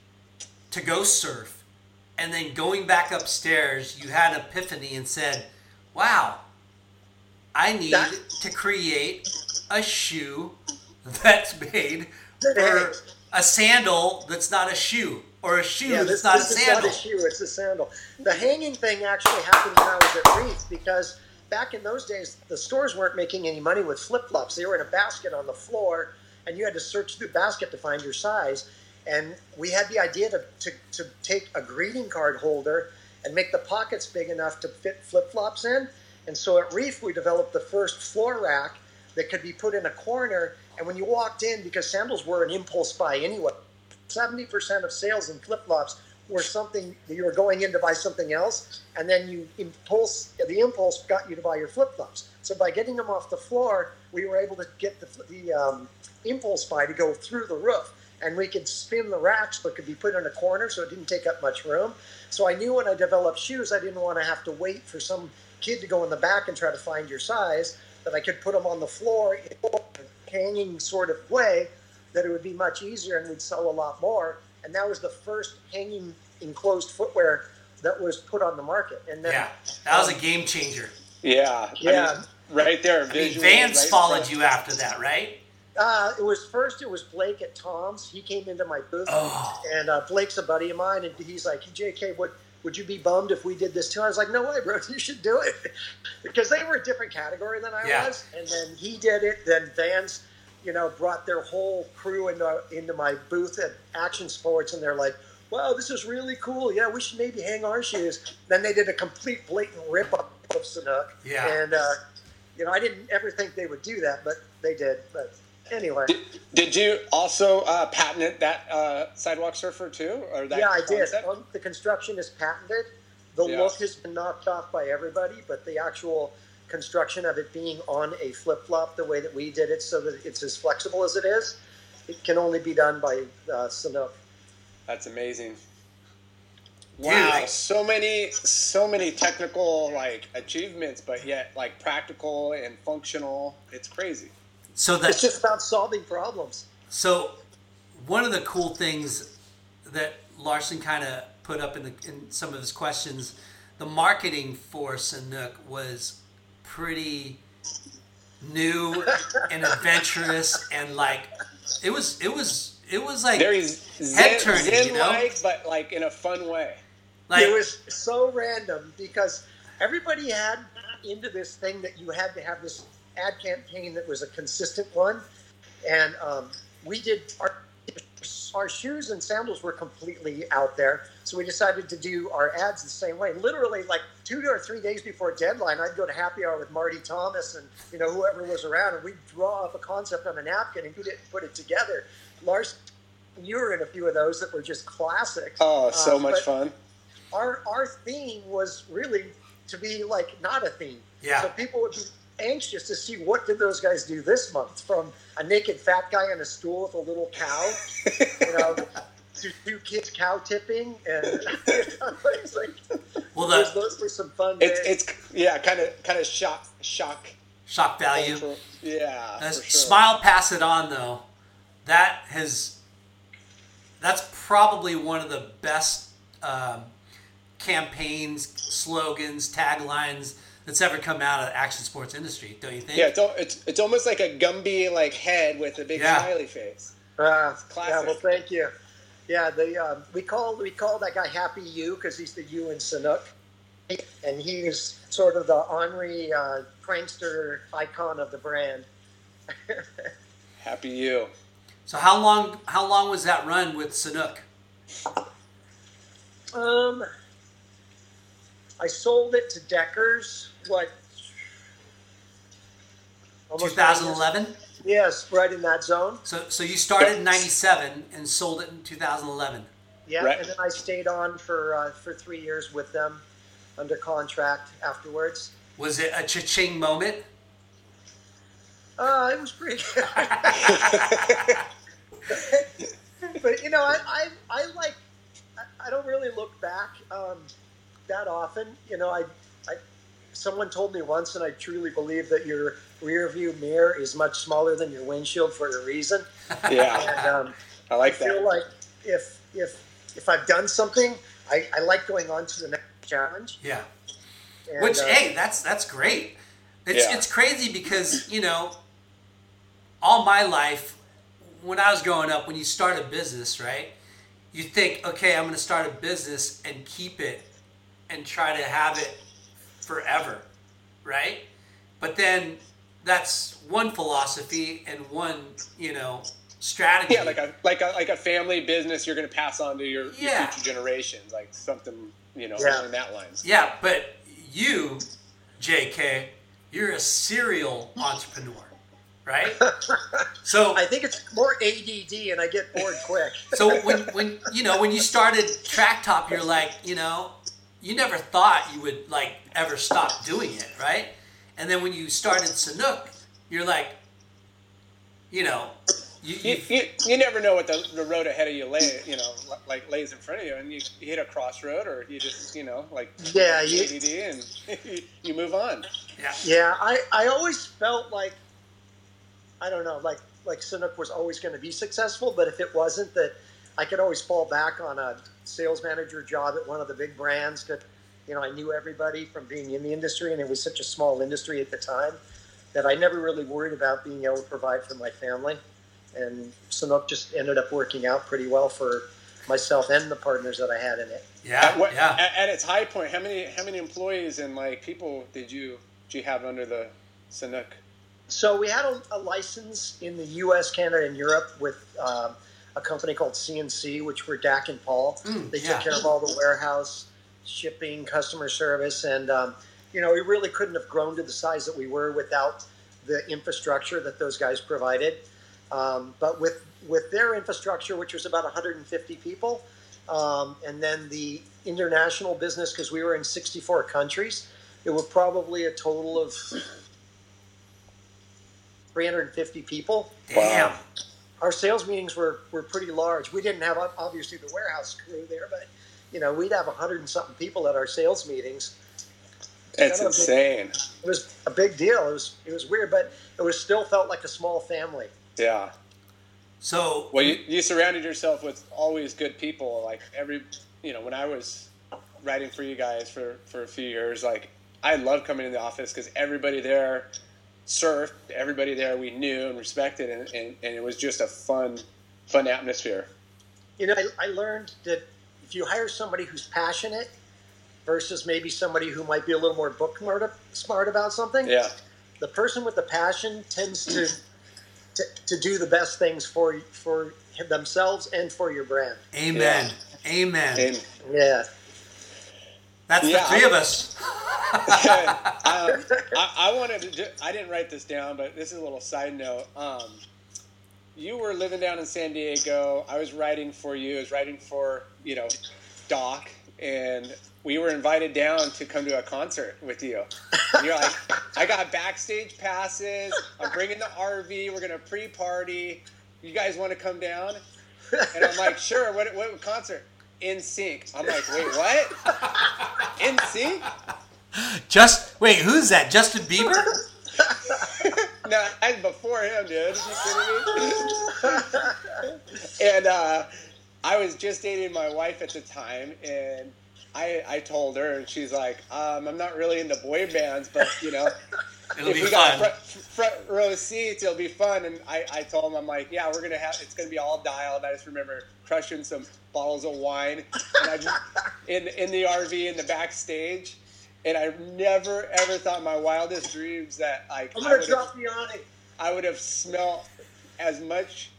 to go surf and then going back upstairs, you had an epiphany and said, "Wow, I need That- to create a shoe that's made for a sandal that's not a shoe or a shoe Yeah, that's this, not this a is sandal." not a shoe; it's a sandal. The hanging thing actually happened when I was at Reef because back in those days, the stores weren't making any money with flip flops. They were in a basket on the floor, and you had to search through the basket to find your size. And we had the idea to, to, to take a greeting card holder and make the pockets big enough to fit flip flops in. And so at Reef, we developed the first floor rack that could be put in a corner. And when you walked in, because sandals were an impulse buy anyway, 70% of sales in flip flops were something you were going in to buy something else, and then you impulse the impulse got you to buy your flip flops. So by getting them off the floor, we were able to get the, the um, impulse buy to go through the roof, and we could spin the racks, but could be put in a corner, so it didn't take up much room. So I knew when I developed shoes, I didn't want to have to wait for some kid to go in the back and try to find your size. That I could put them on the floor in a hanging sort of way, that it would be much easier and we'd sell a lot more. And that was the first hanging enclosed footwear that was put on the market. And then, Yeah, that was a game changer. Yeah. I Yeah. mean, right there. I mean, Vans right followed front. you after that, right? Uh, it was first. It was Blake at Tom's. He came into my booth, Oh. and uh, Blake's a buddy of mine, and he's like, "J.K., would would you be bummed if we did this too?" I was like, "No way, bro. You should do it," because they were a different category than I Yeah. was. And then he did it. Then Vans, you know, brought their whole crew into into my booth at Action Sports, and they're like. Wow, this is really cool. Yeah, we should maybe hang our shoes. Then they did a complete blatant rip up of Sanuk. Yeah. And uh, you know, I didn't ever think they would do that, but they did. But anyway, Did, did you also uh, patent that uh, sidewalk surfer too, or that? yeah, I did. Um, the construction is patented. The Yeah. look has been knocked off by everybody, but the actual construction of it being on a flip flop, the way that we did it, so that it's as flexible as it is, it can only be done by uh, Sanuk. That's amazing. Dude, Wow, I- so many, so many technical like achievements, but yet like practical and functional. It's crazy. So that It's just about solving problems. so one of the cool things that Larson kind of put up in the in some of his questions, the marketing for Sanuk was pretty new and adventurous and like it was it was it was like Very zen, head turning, you know? zen-like, but like in a fun way. like it was so random because everybody had into this thing that you had to have this ad campaign that was a consistent one, and um, we did our our shoes and sandals were completely out there. So we decided to do our ads the same way. Literally, like two or three days before deadline, I'd go to happy hour with Marty Thomas and you know whoever was around, and we'd draw up a concept on a napkin and put it put it together. Lars, you were in a few of those that were just classics. Oh, so Uh, much fun. our our theme was really to be like not a theme. Yeah. So people would be anxious to see what did those guys do this month, from a naked fat guy on a stool with a little cow, you know, to two kids cow tipping, and it's like, well those, those were some fun It's days. it's yeah, kind of kind of shock shock. shock value. cultural- Yeah, for sure. Smile, pass it on though. That has. That's probably one of the best um, campaigns, slogans, taglines that's ever come out of the action sports industry. Don't you think? Yeah, it's, it's it's almost like a Gumby like head with a big Yeah. smiley face. Uh, yeah, classic. well, thank you. Yeah, the um, we call we call that guy Happy You because he's the U in Sanuk, and he's sort of the Henri uh, prankster icon of the brand. Happy you. So how long? How long was that run with Sanuk? Um, I sold it to Deckers. What? almost 2011. Yes, right in that zone. So so you started in '97 and sold it in 2011. Yeah, Right. and then I stayed on for uh, for three years with them, under contract afterwards. Was it a cha-ching moment? Uh, it was pretty good. but you know, I, I, I like. I, I don't really look back um, that often. You know, I, I, someone told me once, and I truly believe that your rear view mirror is much smaller than your windshield for a reason. Yeah, And um, I like that. I like feel like if if if I've done something, I, I like going on to the next challenge. Yeah. And, Which, uh, hey, that's that's great. It's Yeah. it's crazy because you know, all my life, when I was growing up, when you start a business, right, you think, okay, I'm going to start a business and keep it, and try to have it forever, right? But then that's one philosophy and one, you know, strategy. Yeah, like a like a like a family business you're going to pass on to your, your future generations, like something you know Yeah. along that lines. Yeah, but you, JK, you're a serial entrepreneur, right? So I think it's more ADD, and I get bored quick. So when when you know when you started track top, you're like you know you never thought you would like ever stop doing it, right? And then when you started Sanuk, you're like, you know, you, You, you you, you never know what the, the road ahead of you lay, you know, like lays in front of you, and you, you hit a crossroad, or you just, you know, like Yeah, you- ADD, and you move on. yeah. Yeah, I, I always felt like I don't know, like like Sanuk was always going to be successful, but if it wasn't, that I could always fall back on a sales manager job at one of the big brands that you know I knew everybody from being in the industry, and it was such a small industry at the time that I never really worried about being able to provide for my family, and Sanuk just ended up working out pretty well for myself and the partners that I had in it. Yeah, At, what, yeah. at, at its high point, how many how many employees and like people did you do you have under the Sanuk? So we had a, a license in the U.S., Canada, and Europe with um, a company called CNC, which were Dak and Paul. Mm, they yeah. took care of all the warehouse, shipping, customer service, and um, you know we really couldn't have grown to the size that we were without the infrastructure that those guys provided. Um, but with with their infrastructure, which was about 150 people, um, and then the international business, because we were in 64 countries, it was probably a total of 350 people. Damn. Our sales meetings were, were pretty large. We didn't have obviously the warehouse crew there, but you know we'd have a 100 and something people at our sales meetings. It's Kind of insane. It was a big deal. It was it was weird, but it was still felt like a small family. Yeah. So Well, you, you surrounded yourself with always good people. Like every, you know, when I was writing for you guys for, for a few years, like I loved coming in the office because everybody there surfed. Everybody there we knew and respected, and, and, and it was just a fun, fun atmosphere. You know, I, I learned that if you hire somebody who's passionate versus maybe somebody who might be a little more book smart, smart about something, Yeah. the person with the passion tends to, to to do the best things for for themselves and for your brand. amen, amen. And Yeah. That's Yeah, the three I- of us. um, I, I wanted to. Ju- I didn't write this down, but this is a little side note. Um, you were living down in San Diego. I was writing for you. I was writing for you know Doc, and we were invited down to come to a concert with you. And you're like, I got backstage passes. I'm bringing the RV. We're gonna pre-party. You guys want to come down? And I'm like, sure. What what concert? NSYNC. I'm like, wait, what? NSYNC? Just wait, who's that? Justin Bieber? No, I was before him, dude. Are you kidding me? and uh, I was just dating my wife at the time, and I, I told her, and she's like, um, I'm not really into boy bands, but you know, It'll if be we got fun. front, front row seats, it'll be fun. And I, I told him, I'm like, yeah, we're gonna have, it's gonna be all dialed. I just remember crushing some bottles of wine, and I just, in in the RV in the backstage. And I never ever thought my wildest dreams that like I'm gonna would've- drop the awning. I would have smelled as much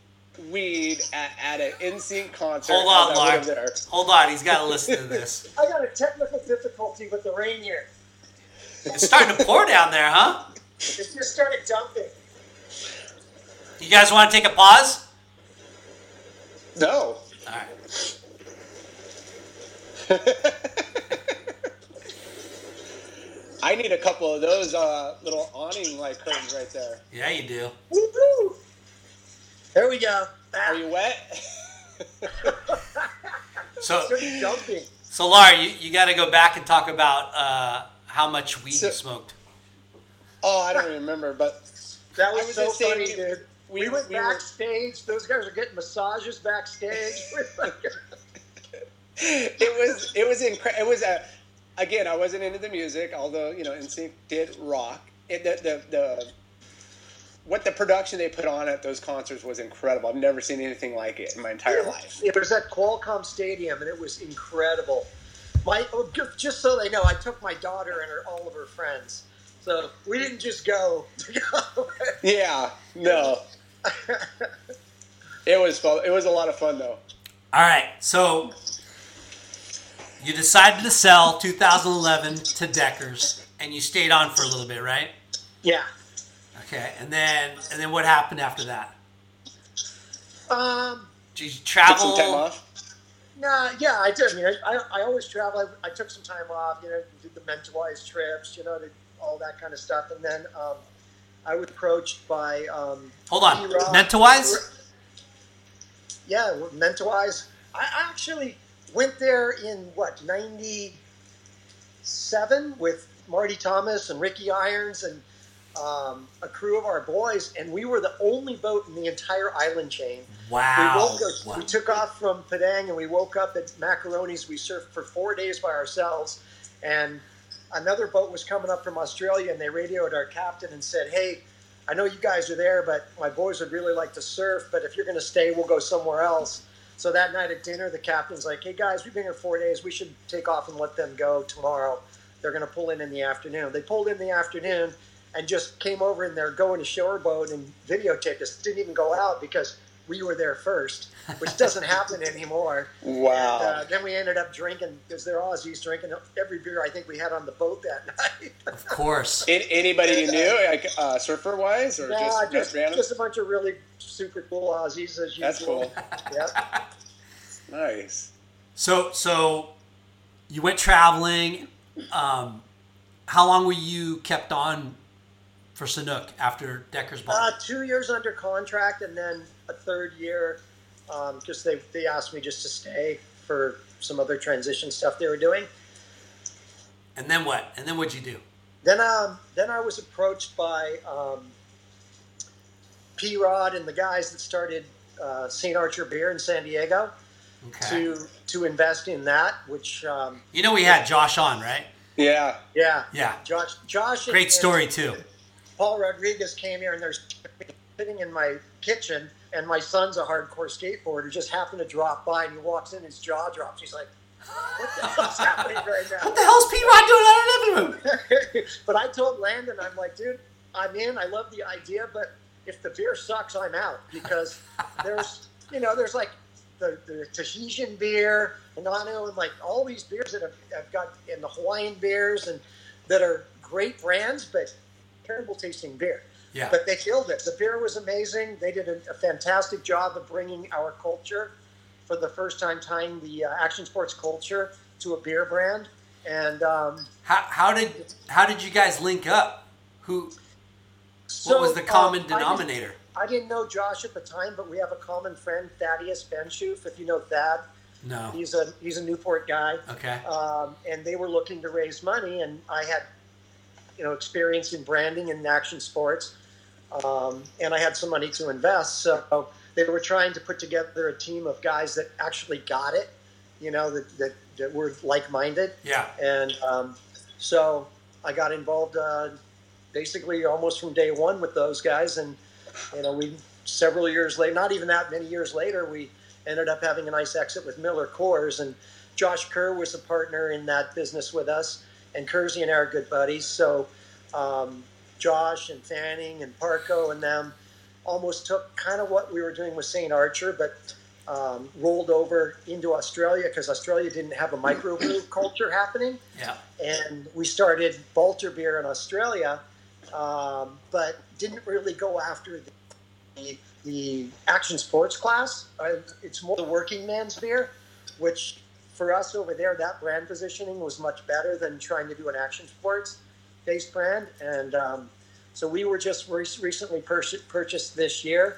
weed at, at an NSYNC concert Hold on, as Lark. there. Hold on, he's got to listen to this. I got a technical difficulty with the rain here. It's starting to pour down there, huh? It just started dumping. You guys want to take a pause? No. All right. I need a couple of those uh, little awning like curtains right there. Yeah, you do. Woo-hoo. There we go. Are you wet? So, It's started dumping. so Laura, you, you got to go back and talk about uh, how much weed So- you smoked. oh, I don't remember, but That was, was so just funny, we- dude. We, we- went we were- backstage. Those guys are getting massages backstage. it was it was incredible. It was a again. I wasn't into the music, although you know NSYNC did rock. It, the, the the what the production they put on at those concerts was incredible. I've never seen anything like it in my entire life. It was at Qualcomm Stadium, and it was incredible. My oh, ju- just so they know, I took my daughter and her, all of her friends. So we didn't just go. to go. Yeah, no. It was fun. It was a lot of fun though. All right, so you decided to sell 2011 to Deckers, and you stayed on for a little bit, right? yeah. Okay, and then and then what happened after that? Um, Did you Took travel? some time off. Nah, yeah, I did. I mean, I, I, I always travel. I, I took some time off, you know, did the Mentawais trips, you know, did all that kind of stuff. And then um, I was approached by. Um, Hold on, T-Rock. Yeah, Mentawais. I actually went there in what, 97 with Marty Thomas and Ricky Irons and um, a crew of our boys. And we were the only boat in the entire island chain. Wow. We, woke up, Wow. we took off from Padang and we woke up at Macaroni's. We surfed for four days by ourselves. And another boat was coming up from Australia and they radioed our captain and said, Hey, I know you guys are there, but my boys would really like to surf. But if you're going to stay, we'll go somewhere else. So that night at dinner, the captain's like, Hey guys, we've been here four days. We should take off and let them go tomorrow. They're going to pull in in the afternoon. They pulled in the afternoon and just came over in their going ashore boat and videotaped us. Didn't even go out because we were there first, which doesn't happen anymore. Wow. And, uh, then we ended up drinking because they're Aussies drinking every beer I think we had on the boat that night. Of course. An- anybody you knew, like uh, surfer wise, or Nah, just, just, just random? just a bunch of really super cool Aussies as usual. That's cool. Yep. Nice. So so you went traveling. Um, how long were you kept on for Sanuk after Decker's Ball? Uh, two years under contract and then a third year because they, they asked me just to stay for some other transition stuff they were doing. and then what? And then what'd you do? Then, um, then I was approached by um, P Rod and the guys that started uh, St. Archer Beer in San Diego Okay. to to invest in that. Which, um, You know we had Josh on, right? Yeah. yeah, Yeah. Josh, Josh, Great and story too. Paul Rodriguez came here and there's sitting in my kitchen, and my son's a hardcore skateboarder. Just happened to drop by, and he walks in, his jaw drops. He's like, "What the hell's happening right now?" What the hell's P Rod doing out of the living room? but I told Landon, I'm like, dude, I'm in. I love the idea, but if the beer sucks, I'm out because there's, you know, there's like the, the Tahitian beer, and Nano, and like all these beers that have, have got, and the Hawaiian beers, and that are great brands, but terrible tasting beer. Yeah. But they killed it. The beer was amazing. They did a, a fantastic job of bringing our culture for the first time, tying the uh, action sports culture to a beer brand. And um, How, how did how did you guys link up? Who what was the common um, I didn't- denominator? I didn't know Josh at the time, but we have a common friend, Thaddeus Benshoof. If you know Thad, No. he's a he's a Newport guy, Okay. um, and they were looking to raise money, and I had, you know, experience in branding and action sports, um, and I had some money to invest. So they were trying to put together a team of guys that actually got it, you know, that that, that were like minded. Yeah. And um, so I got involved uh, basically almost from day one with those guys. And, you know, we several years later, not even that many years later, we ended up having a nice exit with Miller Coors. And Josh Kerr was a partner in that business with us. And Kersey and I are good buddies. So um, Josh and Fanning and Parko and them almost took kind of what we were doing with St. Archer, but um, rolled over into Australia because Australia didn't have a microbrew culture happening. Yeah. And we started Balter Beer in Australia, um, but didn't really go after the, the action sports class. Uh, it's more the working man's beer, which for us over there, that brand positioning was much better than trying to do an action sports based brand. And um, so we were just re- recently pur- purchased this year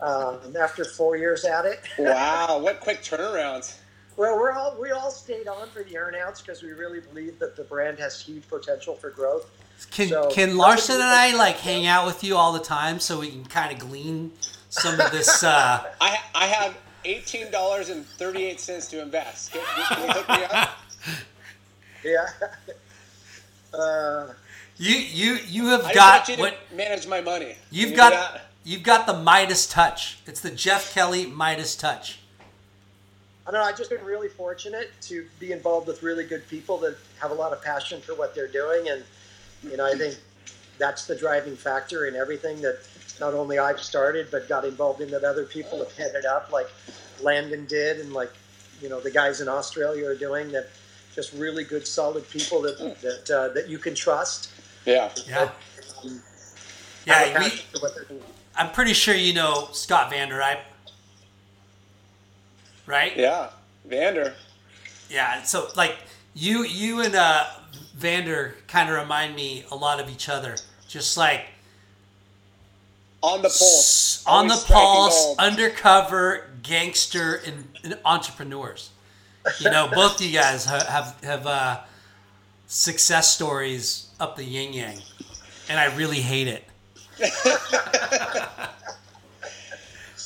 um, after four years at it. Wow. what quick turnarounds. Well, we're all we all stayed on for the earnouts because we really believe that the brand has huge potential for growth. Can So- can Larson and I like hang out with you all the time so we can kind of glean some of this? Uh, I I have eighteen dollars and thirty eight cents to invest. Can, can you hook me up? Yeah. Uh, you you you have I got want you to what manage my money. You've you got. that? You've got the Midas touch. It's the Jeff Kelly Midas touch. I don't know. I've just been really fortunate to be involved with really good people that have a lot of passion for what they're doing, and you know, I think that's the driving factor in everything that not only I've started but got involved in that other people have headed up, like Landon did, and like you know the guys in Australia are doing. That just really good, solid people that that uh, that you can trust. Yeah. Yeah. have a Yeah, we- passion for what they're doing. I'm pretty sure you know Scott Vander Vanderripe, right? Yeah, Vander. Yeah. So like you, you and uh, Vander kind of remind me a lot of each other. Just like On the pulse. on the pulse, gold. undercover gangster and, and entrepreneurs. You know, both you guys ha- have have uh, success stories up the yin yang, and I really hate it.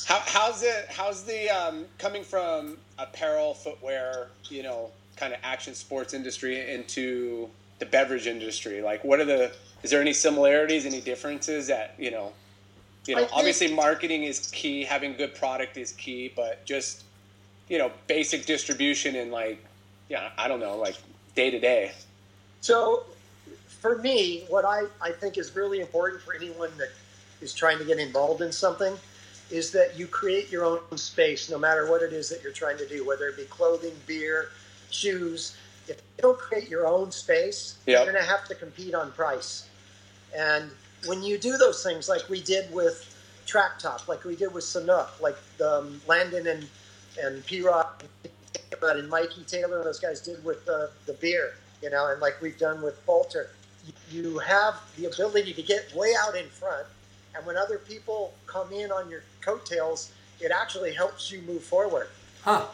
How, how's it? How's the um, coming from apparel, footwear, you know, kind of action sports industry into the beverage industry? Like, what are the? Is there any similarities, any differences that you know? You know, obviously marketing is key. Having good product is key, but just you know, basic distribution and like, yeah, I don't know, like day to day. So, for me, what I, I think is really important for anyone that is trying to get involved in something is that you create your own space, no matter what it is that you're trying to do, whether it be clothing, beer, shoes. If you don't create your own space, Yep. you're going to have to compete on price. And when you do those things, like we did with Track Top, like we did with Sanuk, like um, Landon and and P-Rod and Mikey Taylor and those guys did with uh, the beer, you know, and like we've done with Balter, you, you have the ability to get way out in front, and when other people come in on your coattails, it actually helps you move forward. Huh?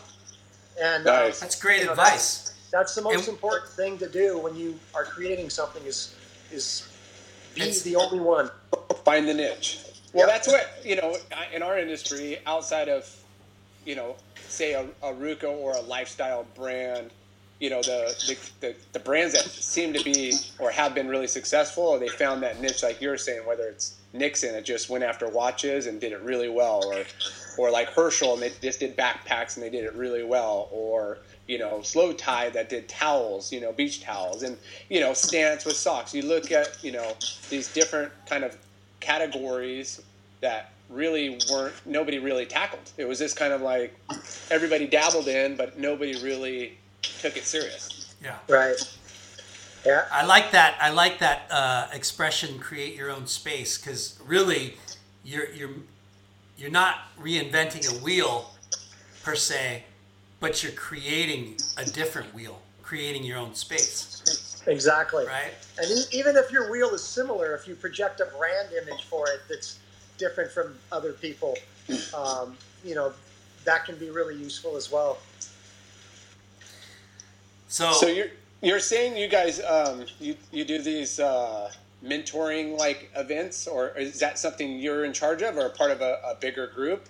And Nice. uh, That's great you know, advice. That's the most And- important thing to do when you are creating something is is be It's- the only one. find the niche. Well, Yeah. that's what you know in our industry. Outside of you know, say a, a RVCA or a lifestyle brand, you know, the, the the the brands that seem to be or have been really successful, or they found that niche, like you were saying, whether it's Nixon, it just went after watches and did it really well, or or like Herschel and they just did backpacks and they did it really well, or you know, Slowtide that did towels, you know, beach towels, and you know, Stance with socks. You look at you know these different kind of categories that really weren't nobody really tackled. It was just kind of like everybody dabbled in, but nobody really took it serious. Yeah. Right. Yeah. I like that. I like that uh, expression. Create your own space, because really, you're you're you're not reinventing a wheel per se, but you're creating a different wheel, creating your own space, Exactly. right? And even if your wheel is similar, if you project a brand image for it that's different from other people, um, you know, that can be really useful as well. So, So you're you're saying you guys um, you you do these uh, mentoring like events, or is that something you're in charge of, or part of a, a bigger group?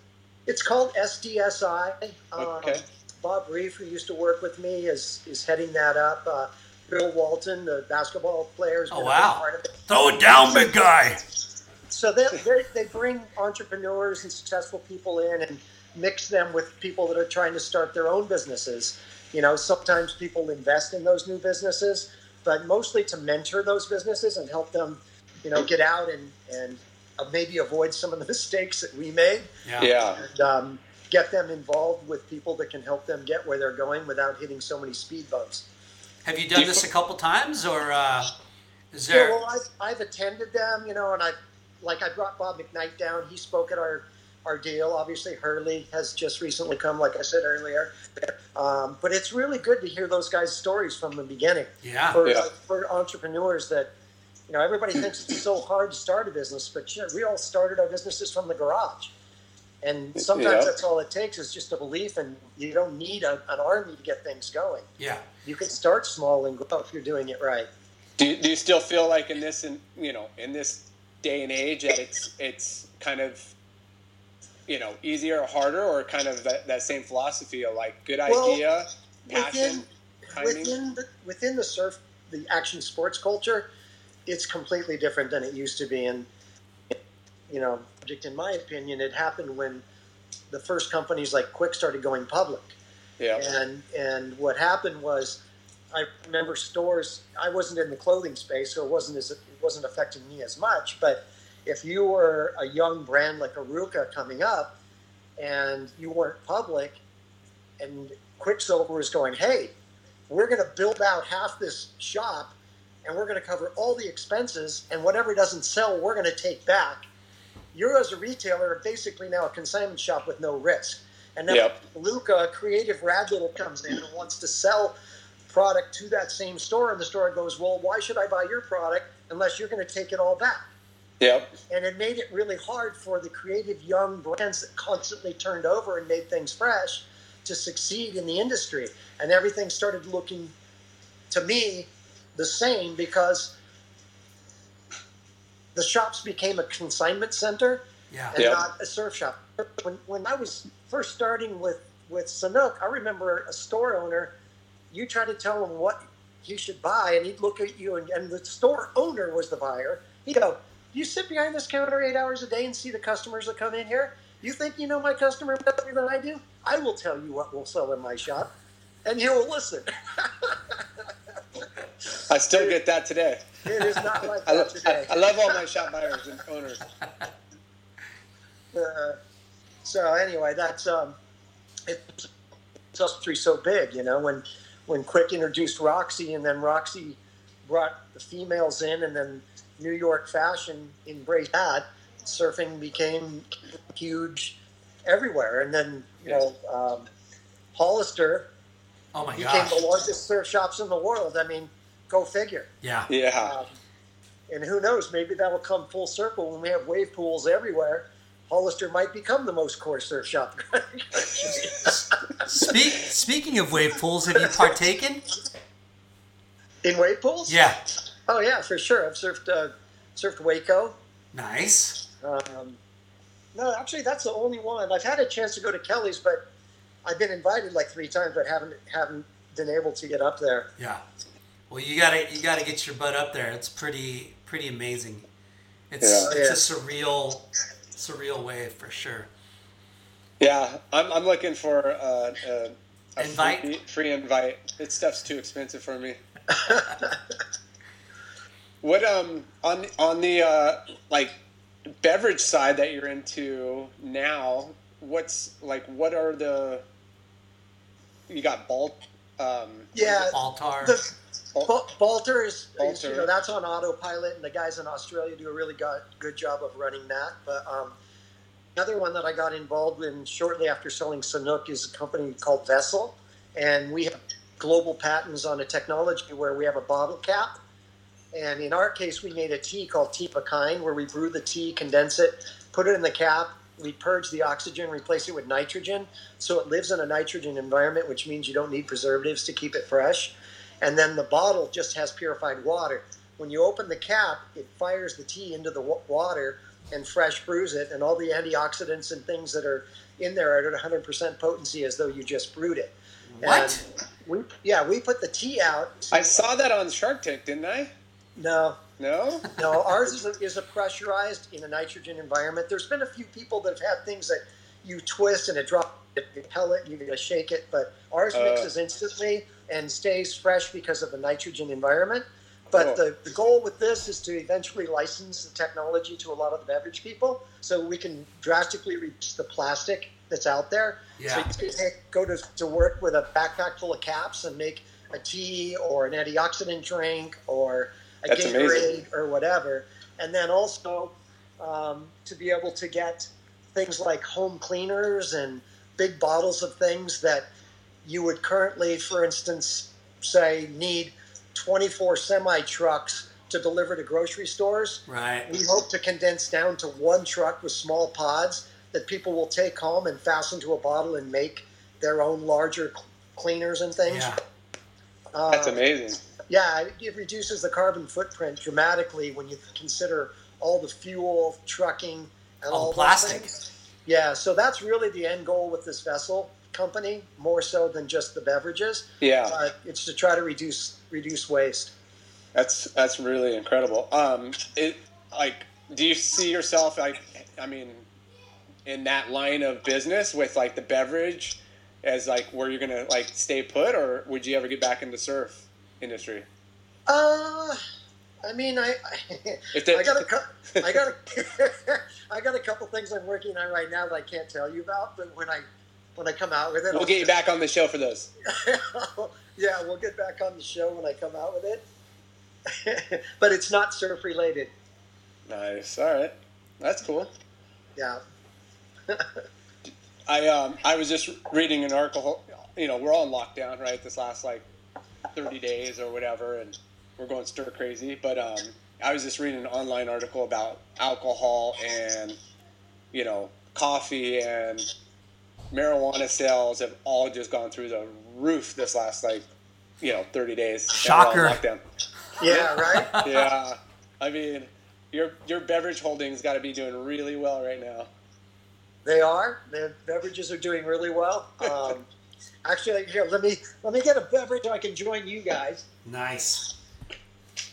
It's called SDSI. Um, Okay. Bob Reef, who used to work with me, is is heading that up. Uh, Bill Walton, the basketball player, has Oh, been a wow. part of it. throw it down, big guy. So they, they, they bring entrepreneurs and successful people in and mix them with people that are trying to start their own businesses. You know, sometimes people invest in those new businesses, but mostly to mentor those businesses and help them, you know, get out and, and uh, maybe avoid some of the mistakes that we made Yeah. Yeah. and um, get them involved with people that can help them get where they're going without hitting so many speed bumps. Have you done this a couple times, or uh, is Yeah, well, I've, I've attended them, you know, and I like I brought Bob McKnight down. He spoke at our our deal. Obviously, Hurley has just recently come, like I said earlier. Um, but it's really good to hear those guys' stories from the beginning. Yeah. For, Yeah. for entrepreneurs that, you know, everybody thinks it's so hard to start a business, but shit, we all started our businesses from the garage. And sometimes Yeah. that's all it takes is just a belief, and you don't need a, an army to get things going. Yeah. You can start small and grow if you're doing it right. Do you, do you still feel like in this in you know in this day and age that it's it's kind of you know easier or harder or kind of that, that same philosophy of like good Well, idea, passion, timing? within the, within the surf the action sports culture it's completely different than it used to be and you know in my opinion it happened when the first companies like Quik started going public yeah. and and what happened was i remember stores i wasn't in the clothing space so it wasn't as it wasn't affecting me as much but if you were a young brand like a RVCA coming up and you weren't public and Quiksilver was going hey we're going to build out half this shop and we're going to cover all the expenses, and whatever doesn't sell, we're going to take back. You're as a retailer basically now a consignment shop with no risk. And now Yep. Luca, a creative rad little comes in and wants to sell product to that same store, and the store goes, "Well, why should I buy your product unless you're going to take it all back?" Yep. and it made it really hard for the creative young brands that constantly turned over and made things fresh to succeed in the industry and everything started looking to me the same because the shops became a consignment center Yeah. and Yep. not a surf shop when, when i was first starting with with Sanuk i remember a store owner you try to tell him what you should buy and he'd look at you and, and the store owner was the buyer he'd go you sit behind this counter eight hours a day and see the customers that come in here you think you know my customer better than i do i will tell you what we'll sell in my shop and you will listen I still get that today. It is not like I, that lo- today I, I love all my shop buyers and owners. Uh, so anyway, that's um, it's industry so big, you know. When when Quik introduced Roxy, and then Roxy brought the females in, and then New York fashion embraced that, surfing became huge everywhere. And then you know, um, Hollister Oh my became gosh. the largest surf shops in the world. I mean, go figure. Yeah. Yeah. Um, and who knows? Maybe that will come full circle when we have wave pools everywhere. Hollister might become the most core surf shop. Speak, speaking of wave pools, have you partaken? In wave pools? Yeah. Oh yeah, for sure. I've surfed uh, surfed Waco. Nice. Um, no, actually, that's the only one. I've had a chance to go to Kelly's, but I've been invited like three times, but haven't haven't been able to get up there. Yeah. Well, you gotta you gotta get your butt up there. It's pretty pretty amazing. It's Yeah. it's a surreal surreal wave for sure. Yeah, I'm, I'm looking for uh, uh, a Invite? Free, free invite. This stuff's too expensive for me. what um on on the uh, like beverage side that you're into now? What's like what are the you got Balt um Yeah, Altar. the Ba- Balter is, is you know that's on autopilot, and the guys in Australia do a really good, good job of running that. But um, another one that I got involved in shortly after selling Sanuk is a company called Vessel, and we have global patents on a technology where we have a bottle cap. And in our case, we made a tea called Tea Kind, where we brew the tea, condense it, put it in the cap. We purge the oxygen, replace it with nitrogen, so it lives in a nitrogen environment, which means you don't need preservatives to keep it fresh and then the bottle just has purified water. When you open the cap, it fires the tea into the wa- water and fresh brews it, and all the antioxidants and things that are in there are at 100% potency as though you just brewed it. What? And we, yeah, we put the tea out. I saw that on Shark Tank, didn't I? No, No? no, ours is a, is a pressurized in a nitrogen environment. There's been a few people that have had things that you twist and it drops, you pellet, and you gotta shake it, but ours Uh. mixes instantly and stays fresh because of the nitrogen environment. But Cool. the, the goal with this is to eventually license the technology to a lot of the beverage people so we can drastically reduce the plastic that's out there. Yeah. So you can go to, to work with a backpack full of caps and make a tea or an antioxidant drink or a That's Gatorade amazing. or whatever. And then also um, to be able to get things like home cleaners and big bottles of things that you would currently, for instance, say need 24 semi trucks to deliver to grocery stores. Right. We hope to condense down to one truck with small pods that people will take home and fasten to a bottle and make their own larger cleaners and things. Yeah. Um, That's amazing. yeah, it- it reduces the carbon footprint dramatically when you consider all the fuel, trucking, and All all, the plastic. Yeah, so that's really the end goal with this vessel company, more so than just the beverages. Yeah. Uh, it's to try to reduce reduce waste. That's that's really incredible. Um, it like, do you see yourself like, I mean, in that line of business with like the beverage, as like where you're gonna like stay put, or would you ever get back into surf industry? Uh, I mean, I they- I got a I got a I got a couple things I'm working on right now that I can't tell you about, but when I when I come out with it, We'll I'll get you back on the show for those. yeah, we'll get back on the show when I come out with it. but it's not surf related. Nice. All right. That's cool. Yeah. I um I was just reading an article. You know, we're all in lockdown, right? This last like thirty days or whatever, and we're going stir crazy. But um, I was just reading an online article about alcohol and you know coffee and marijuana sales have all just gone through the roof this last like you know thirty days. and we're Shocker. Yeah, right? yeah, I mean, your your beverage holdings got to be doing really well right now. They are. Their beverages are doing really well. Um, actually, here, let me let me get a beverage so I can join you guys. Nice.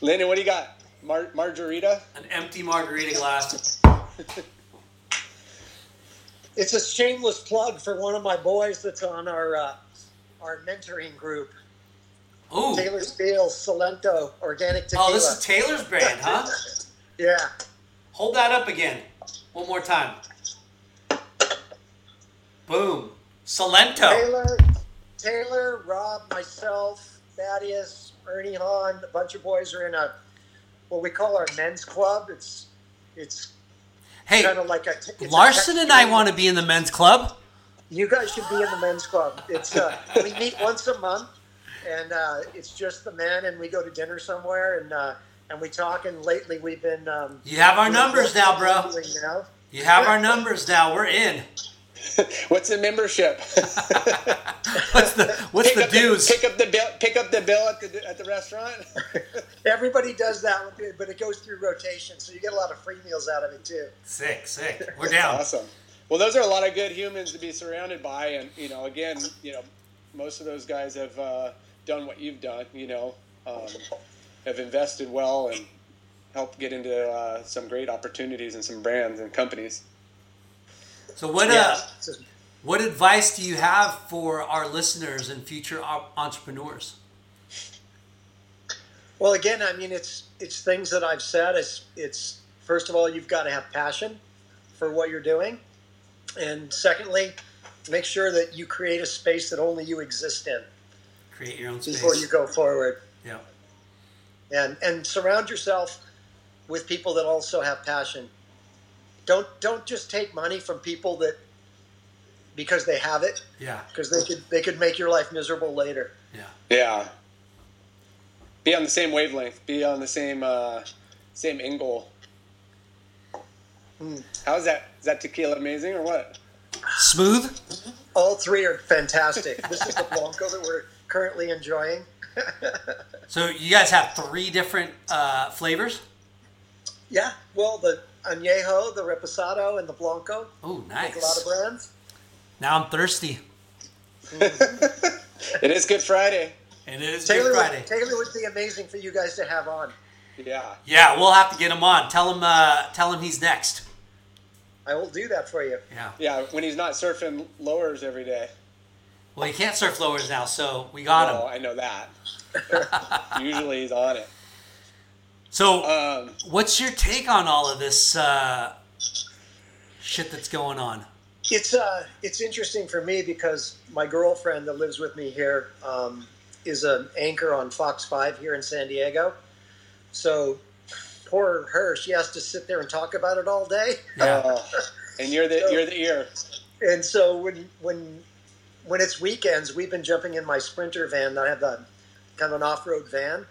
Landon, what do you got? Mar- margarita? An empty margarita glass. It's a shameless plug for one of my boys that's on our uh, our mentoring group. Ooh. Taylor Steele Salento Organic Tequila. Oh, this is Taylor's brand, huh? yeah. Hold that up again. One more time. Boom. Salento. Taylor, Taylor, Rob, myself, Thaddeus, Ernie Hahn, a bunch of boys are in a what we call our men's club. It's it's Hey, kind of like a Larson and I want to be in the men's club. You guys should be in the men's club. It's uh, we meet once a month, and uh, it's just the men, and we go to dinner somewhere, and uh, and we talk. And lately, we've been. Um, You have our numbers now, bro. now. You have our numbers now. We're in. What's the membership? What's the what's pick the up dues? pick up the bill. Pick up the bill at the at the restaurant. Everybody does that, but it goes through rotation, so you get a lot of free meals out of it too. Sick, sick. We're down. awesome. Well, those are a lot of good humans to be surrounded by, and you know, again, you know, most of those guys have uh, done what you've done. You know, um, have invested well and helped get into uh, some great opportunities and some brands and companies. So what Yeah. uh what advice do you have for our listeners and future entrepreneurs? Well, again, I mean, it's it's things that I've said. It's it's first of all, you've got to have passion for what you're doing, and secondly, make sure that you create a space that only you exist in Create your own space. before you go forward, Yeah. and and surround yourself with people that also have passion. Don't don't just take money from people that because they have it Yeah. because they could they could make your life miserable later. Yeah. Yeah. Be on the same wavelength. Be on the same uh, same end goal. How's that? Is that tequila amazing or what? Smooth? All three are fantastic. this is the Blanco that we're currently enjoying. So you guys have three different uh, flavors? Yeah, well, the añejo, the reposado, and the blanco. Oh, nice. Like a lot of brands. Now I'm thirsty. It is Good Friday. And it is Taylor, Good Friday. would, Taylor would be amazing for you guys to have on. Yeah. Yeah, we'll have to get him on. Tell him uh, tell him he's next. I will do that for you. Yeah. Yeah, when he's not surfing lowers every day. Well, he can't surf lowers now, so we got Well, him. I know that. Usually he's on it. So, Um, what's your take on all of this uh, shit that's going on? It's uh, it's interesting for me because my girlfriend that lives with me here um, is an anchor on Fox Five here in San Diego. So, poor her, she has to sit there and talk about it all day. Yeah. uh, and you're the you're the ear. And so when when when it's weekends, we've been jumping in my Sprinter van. I have the kind of an off-road van,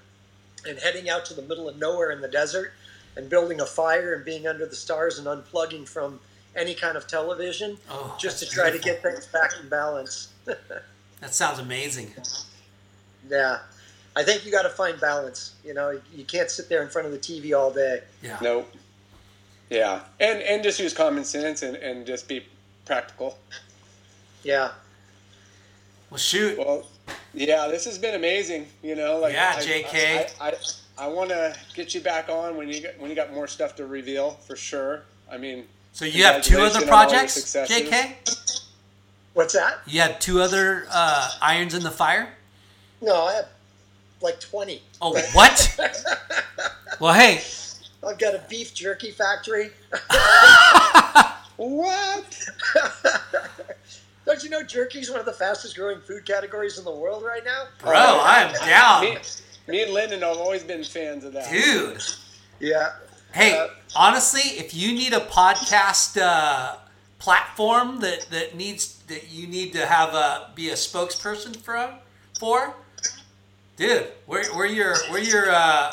and heading out to the middle of nowhere in the desert, and building a fire and being under the stars and unplugging from any kind of television, Oh, just to that's try to get things back in balance. That sounds amazing. yeah, I think you got to find balance. You know, you can't sit there in front of the TV all day. Yeah. Nope. Yeah, and and just use common sense and, and just be practical. Yeah. Well, shoot. Well, yeah, this has been amazing. You know, like Yeah, I- JK. I I, I, want to get you back on when you get when you got more stuff to reveal for sure. I mean, So you have two other congratulations on all your projects. JK? What's that? You had two other uh, irons in the fire? No, I have like twenty. Oh, what? well, hey, I've got a beef jerky factory. What? Don't you know jerky is one of the fastest growing food categories in the world right now? bro, I am down. Me, Me and Lyndon have always been fans of that. Dude. Yeah. Hey, Uh, honestly, if you need a podcast uh, platform that, that needs that you need to have a be a spokesperson for, for, dude, we're, we're your we're your uh,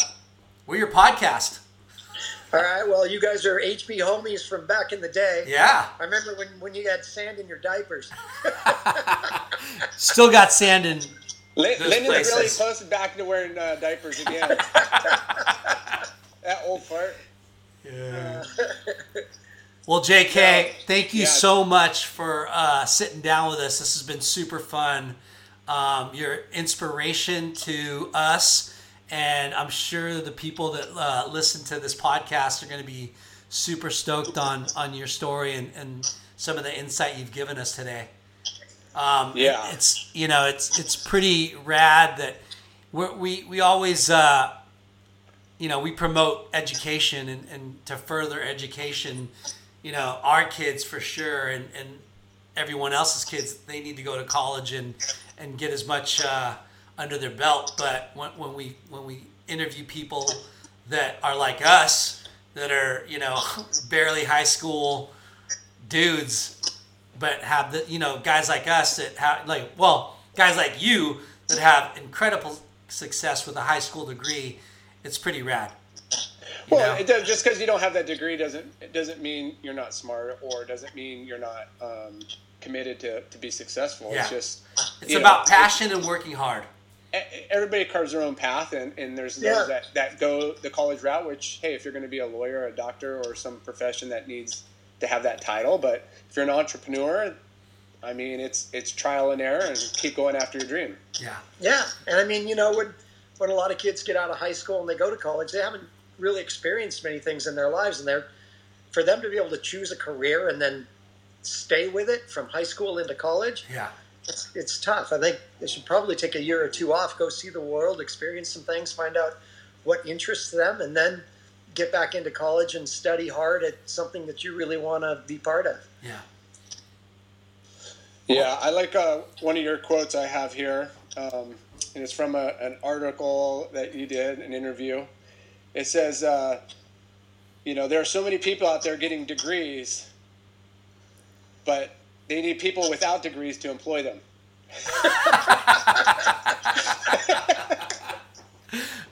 we're your podcast. All right. Well, you guys are HB homies from back in the day. Yeah. I remember when, when you had sand in your diapers. Still got sand in. Lyn- Those Lyndon's really close to back to wearing uh, diapers again. that old fart. Yeah. Well, JK, thank you Yeah. so much for uh, sitting down with us. This has been super fun. Um, you're inspiration to us, and I'm sure the people that uh, listen to this podcast are going to be super stoked on on your story and, and some of the insight you've given us today. Um, Yeah. it's you know it's it's pretty rad that we're, we we always uh, you know we promote education and, and to further education you know our kids for sure and, and everyone else's kids they need to go to college and and get as much uh, under their belt but when, when we when we interview people that are like us that are you know barely high school dudes but have the you know guys like us that have like well guys like you that have incredible success with a high school degree it's pretty rad you Well, know? it does, just because you don't have that degree doesn't it doesn't mean you're not smart or doesn't mean you're not um, committed to, to be successful. Yeah. It's just it's you know, about passion and working hard everybody carves their own path, and, and there's those Yeah. that, that go the college route. Which hey, if you're going to be a lawyer, a doctor, or some profession that needs to have that title, but if you're an entrepreneur, I mean, it's it's trial and error, and keep going after your dream. yeah Yeah, and I mean, you know, when when a lot of kids get out of high school and they go to college, they haven't really experienced many things in their lives, and they're for them to be able to choose a career and then stay with it from high school into college, yeah it's, it's tough. I think they should probably take a year or two off, go see the world, experience some things, find out what interests them, and then get back into college and study hard at something that you really want to be part of. yeah Yeah, I like uh, one of your quotes I have here, um, and it's from a, an article that you did, an interview. It says, uh, you know, there are so many people out there getting degrees, but they need people without degrees to employ them.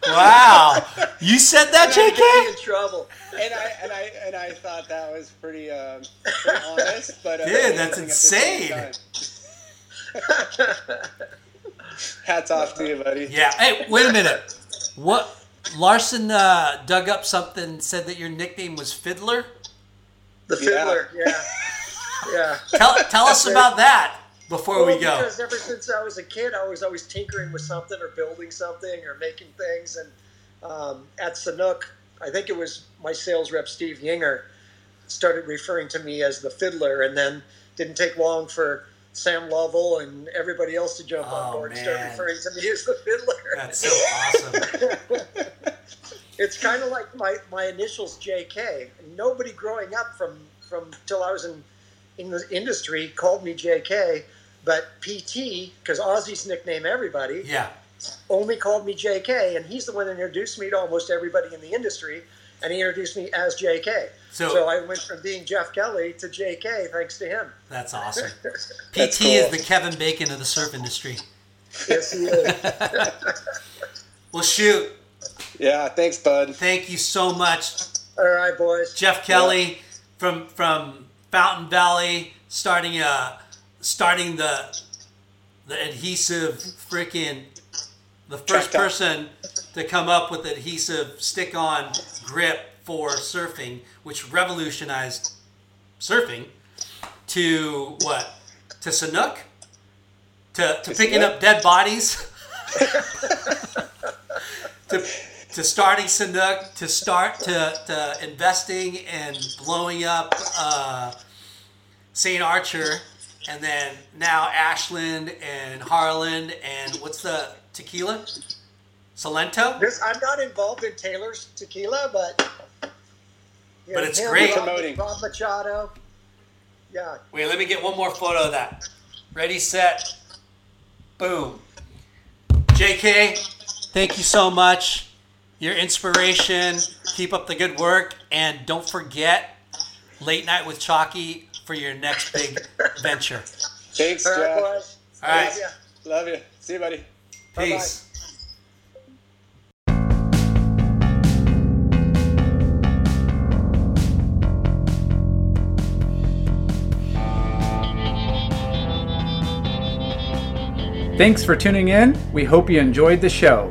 wow you said that Get jk in trouble. And I and I and I thought that was pretty, um, pretty honest, but uh, Dude, that's amazing at the same time. Hats off to you, buddy. yeah hey wait a minute what larson uh, dug up something said that your nickname was fiddler The fiddler, yeah, yeah. tell, tell us about that before Well, we go Because ever since I was a kid, I was always tinkering with something or building something or making things. And um, at Sanuk, I think it was my sales rep Steve Yinger started referring to me as the fiddler, and then didn't take long for Sam Lovell and everybody else to jump Oh, on board and start referring to me as the fiddler. that's so awesome it's kind of like my, my initials JK. Nobody growing up from from till I was in in the industry called me JK, but PT because Ozzy's nickname everybody yeah only called me JK, and he's the one that introduced me to almost everybody in the industry, and he introduced me as JK. So- So, I went from being Jeff Kelly to JK thanks to him. that's awesome pt That's cool. is the kevin bacon of the surf industry Yes, he is. well shoot Yeah, thanks, bud. thank you so much All right, boys. Jeff Kelly from from Fountain Valley, starting uh starting the the adhesive freaking the first person to come up with adhesive stick-on grip for surfing, which revolutionized surfing to what to Sanuk to to picking Sanuk. up dead bodies. to, to starting Sanuk, to start to, to investing and blowing up uh, St. Archer, and then now Ashland and Harland and what's the tequila? Salento? This, I'm not involved in Taylor's tequila, but you But it's great. Promoting. Rob Machado. Yeah, Wait, let me get one more photo of that. Ready, set, boom. JK, thank you so much. Your inspiration. Keep up the good work, and don't forget late night with Chalky for your next big venture. Thanks, All right, Jeff. boys. All right. Love ya. Love you. See you, buddy. Peace. Thanks for tuning in. We hope you enjoyed the show.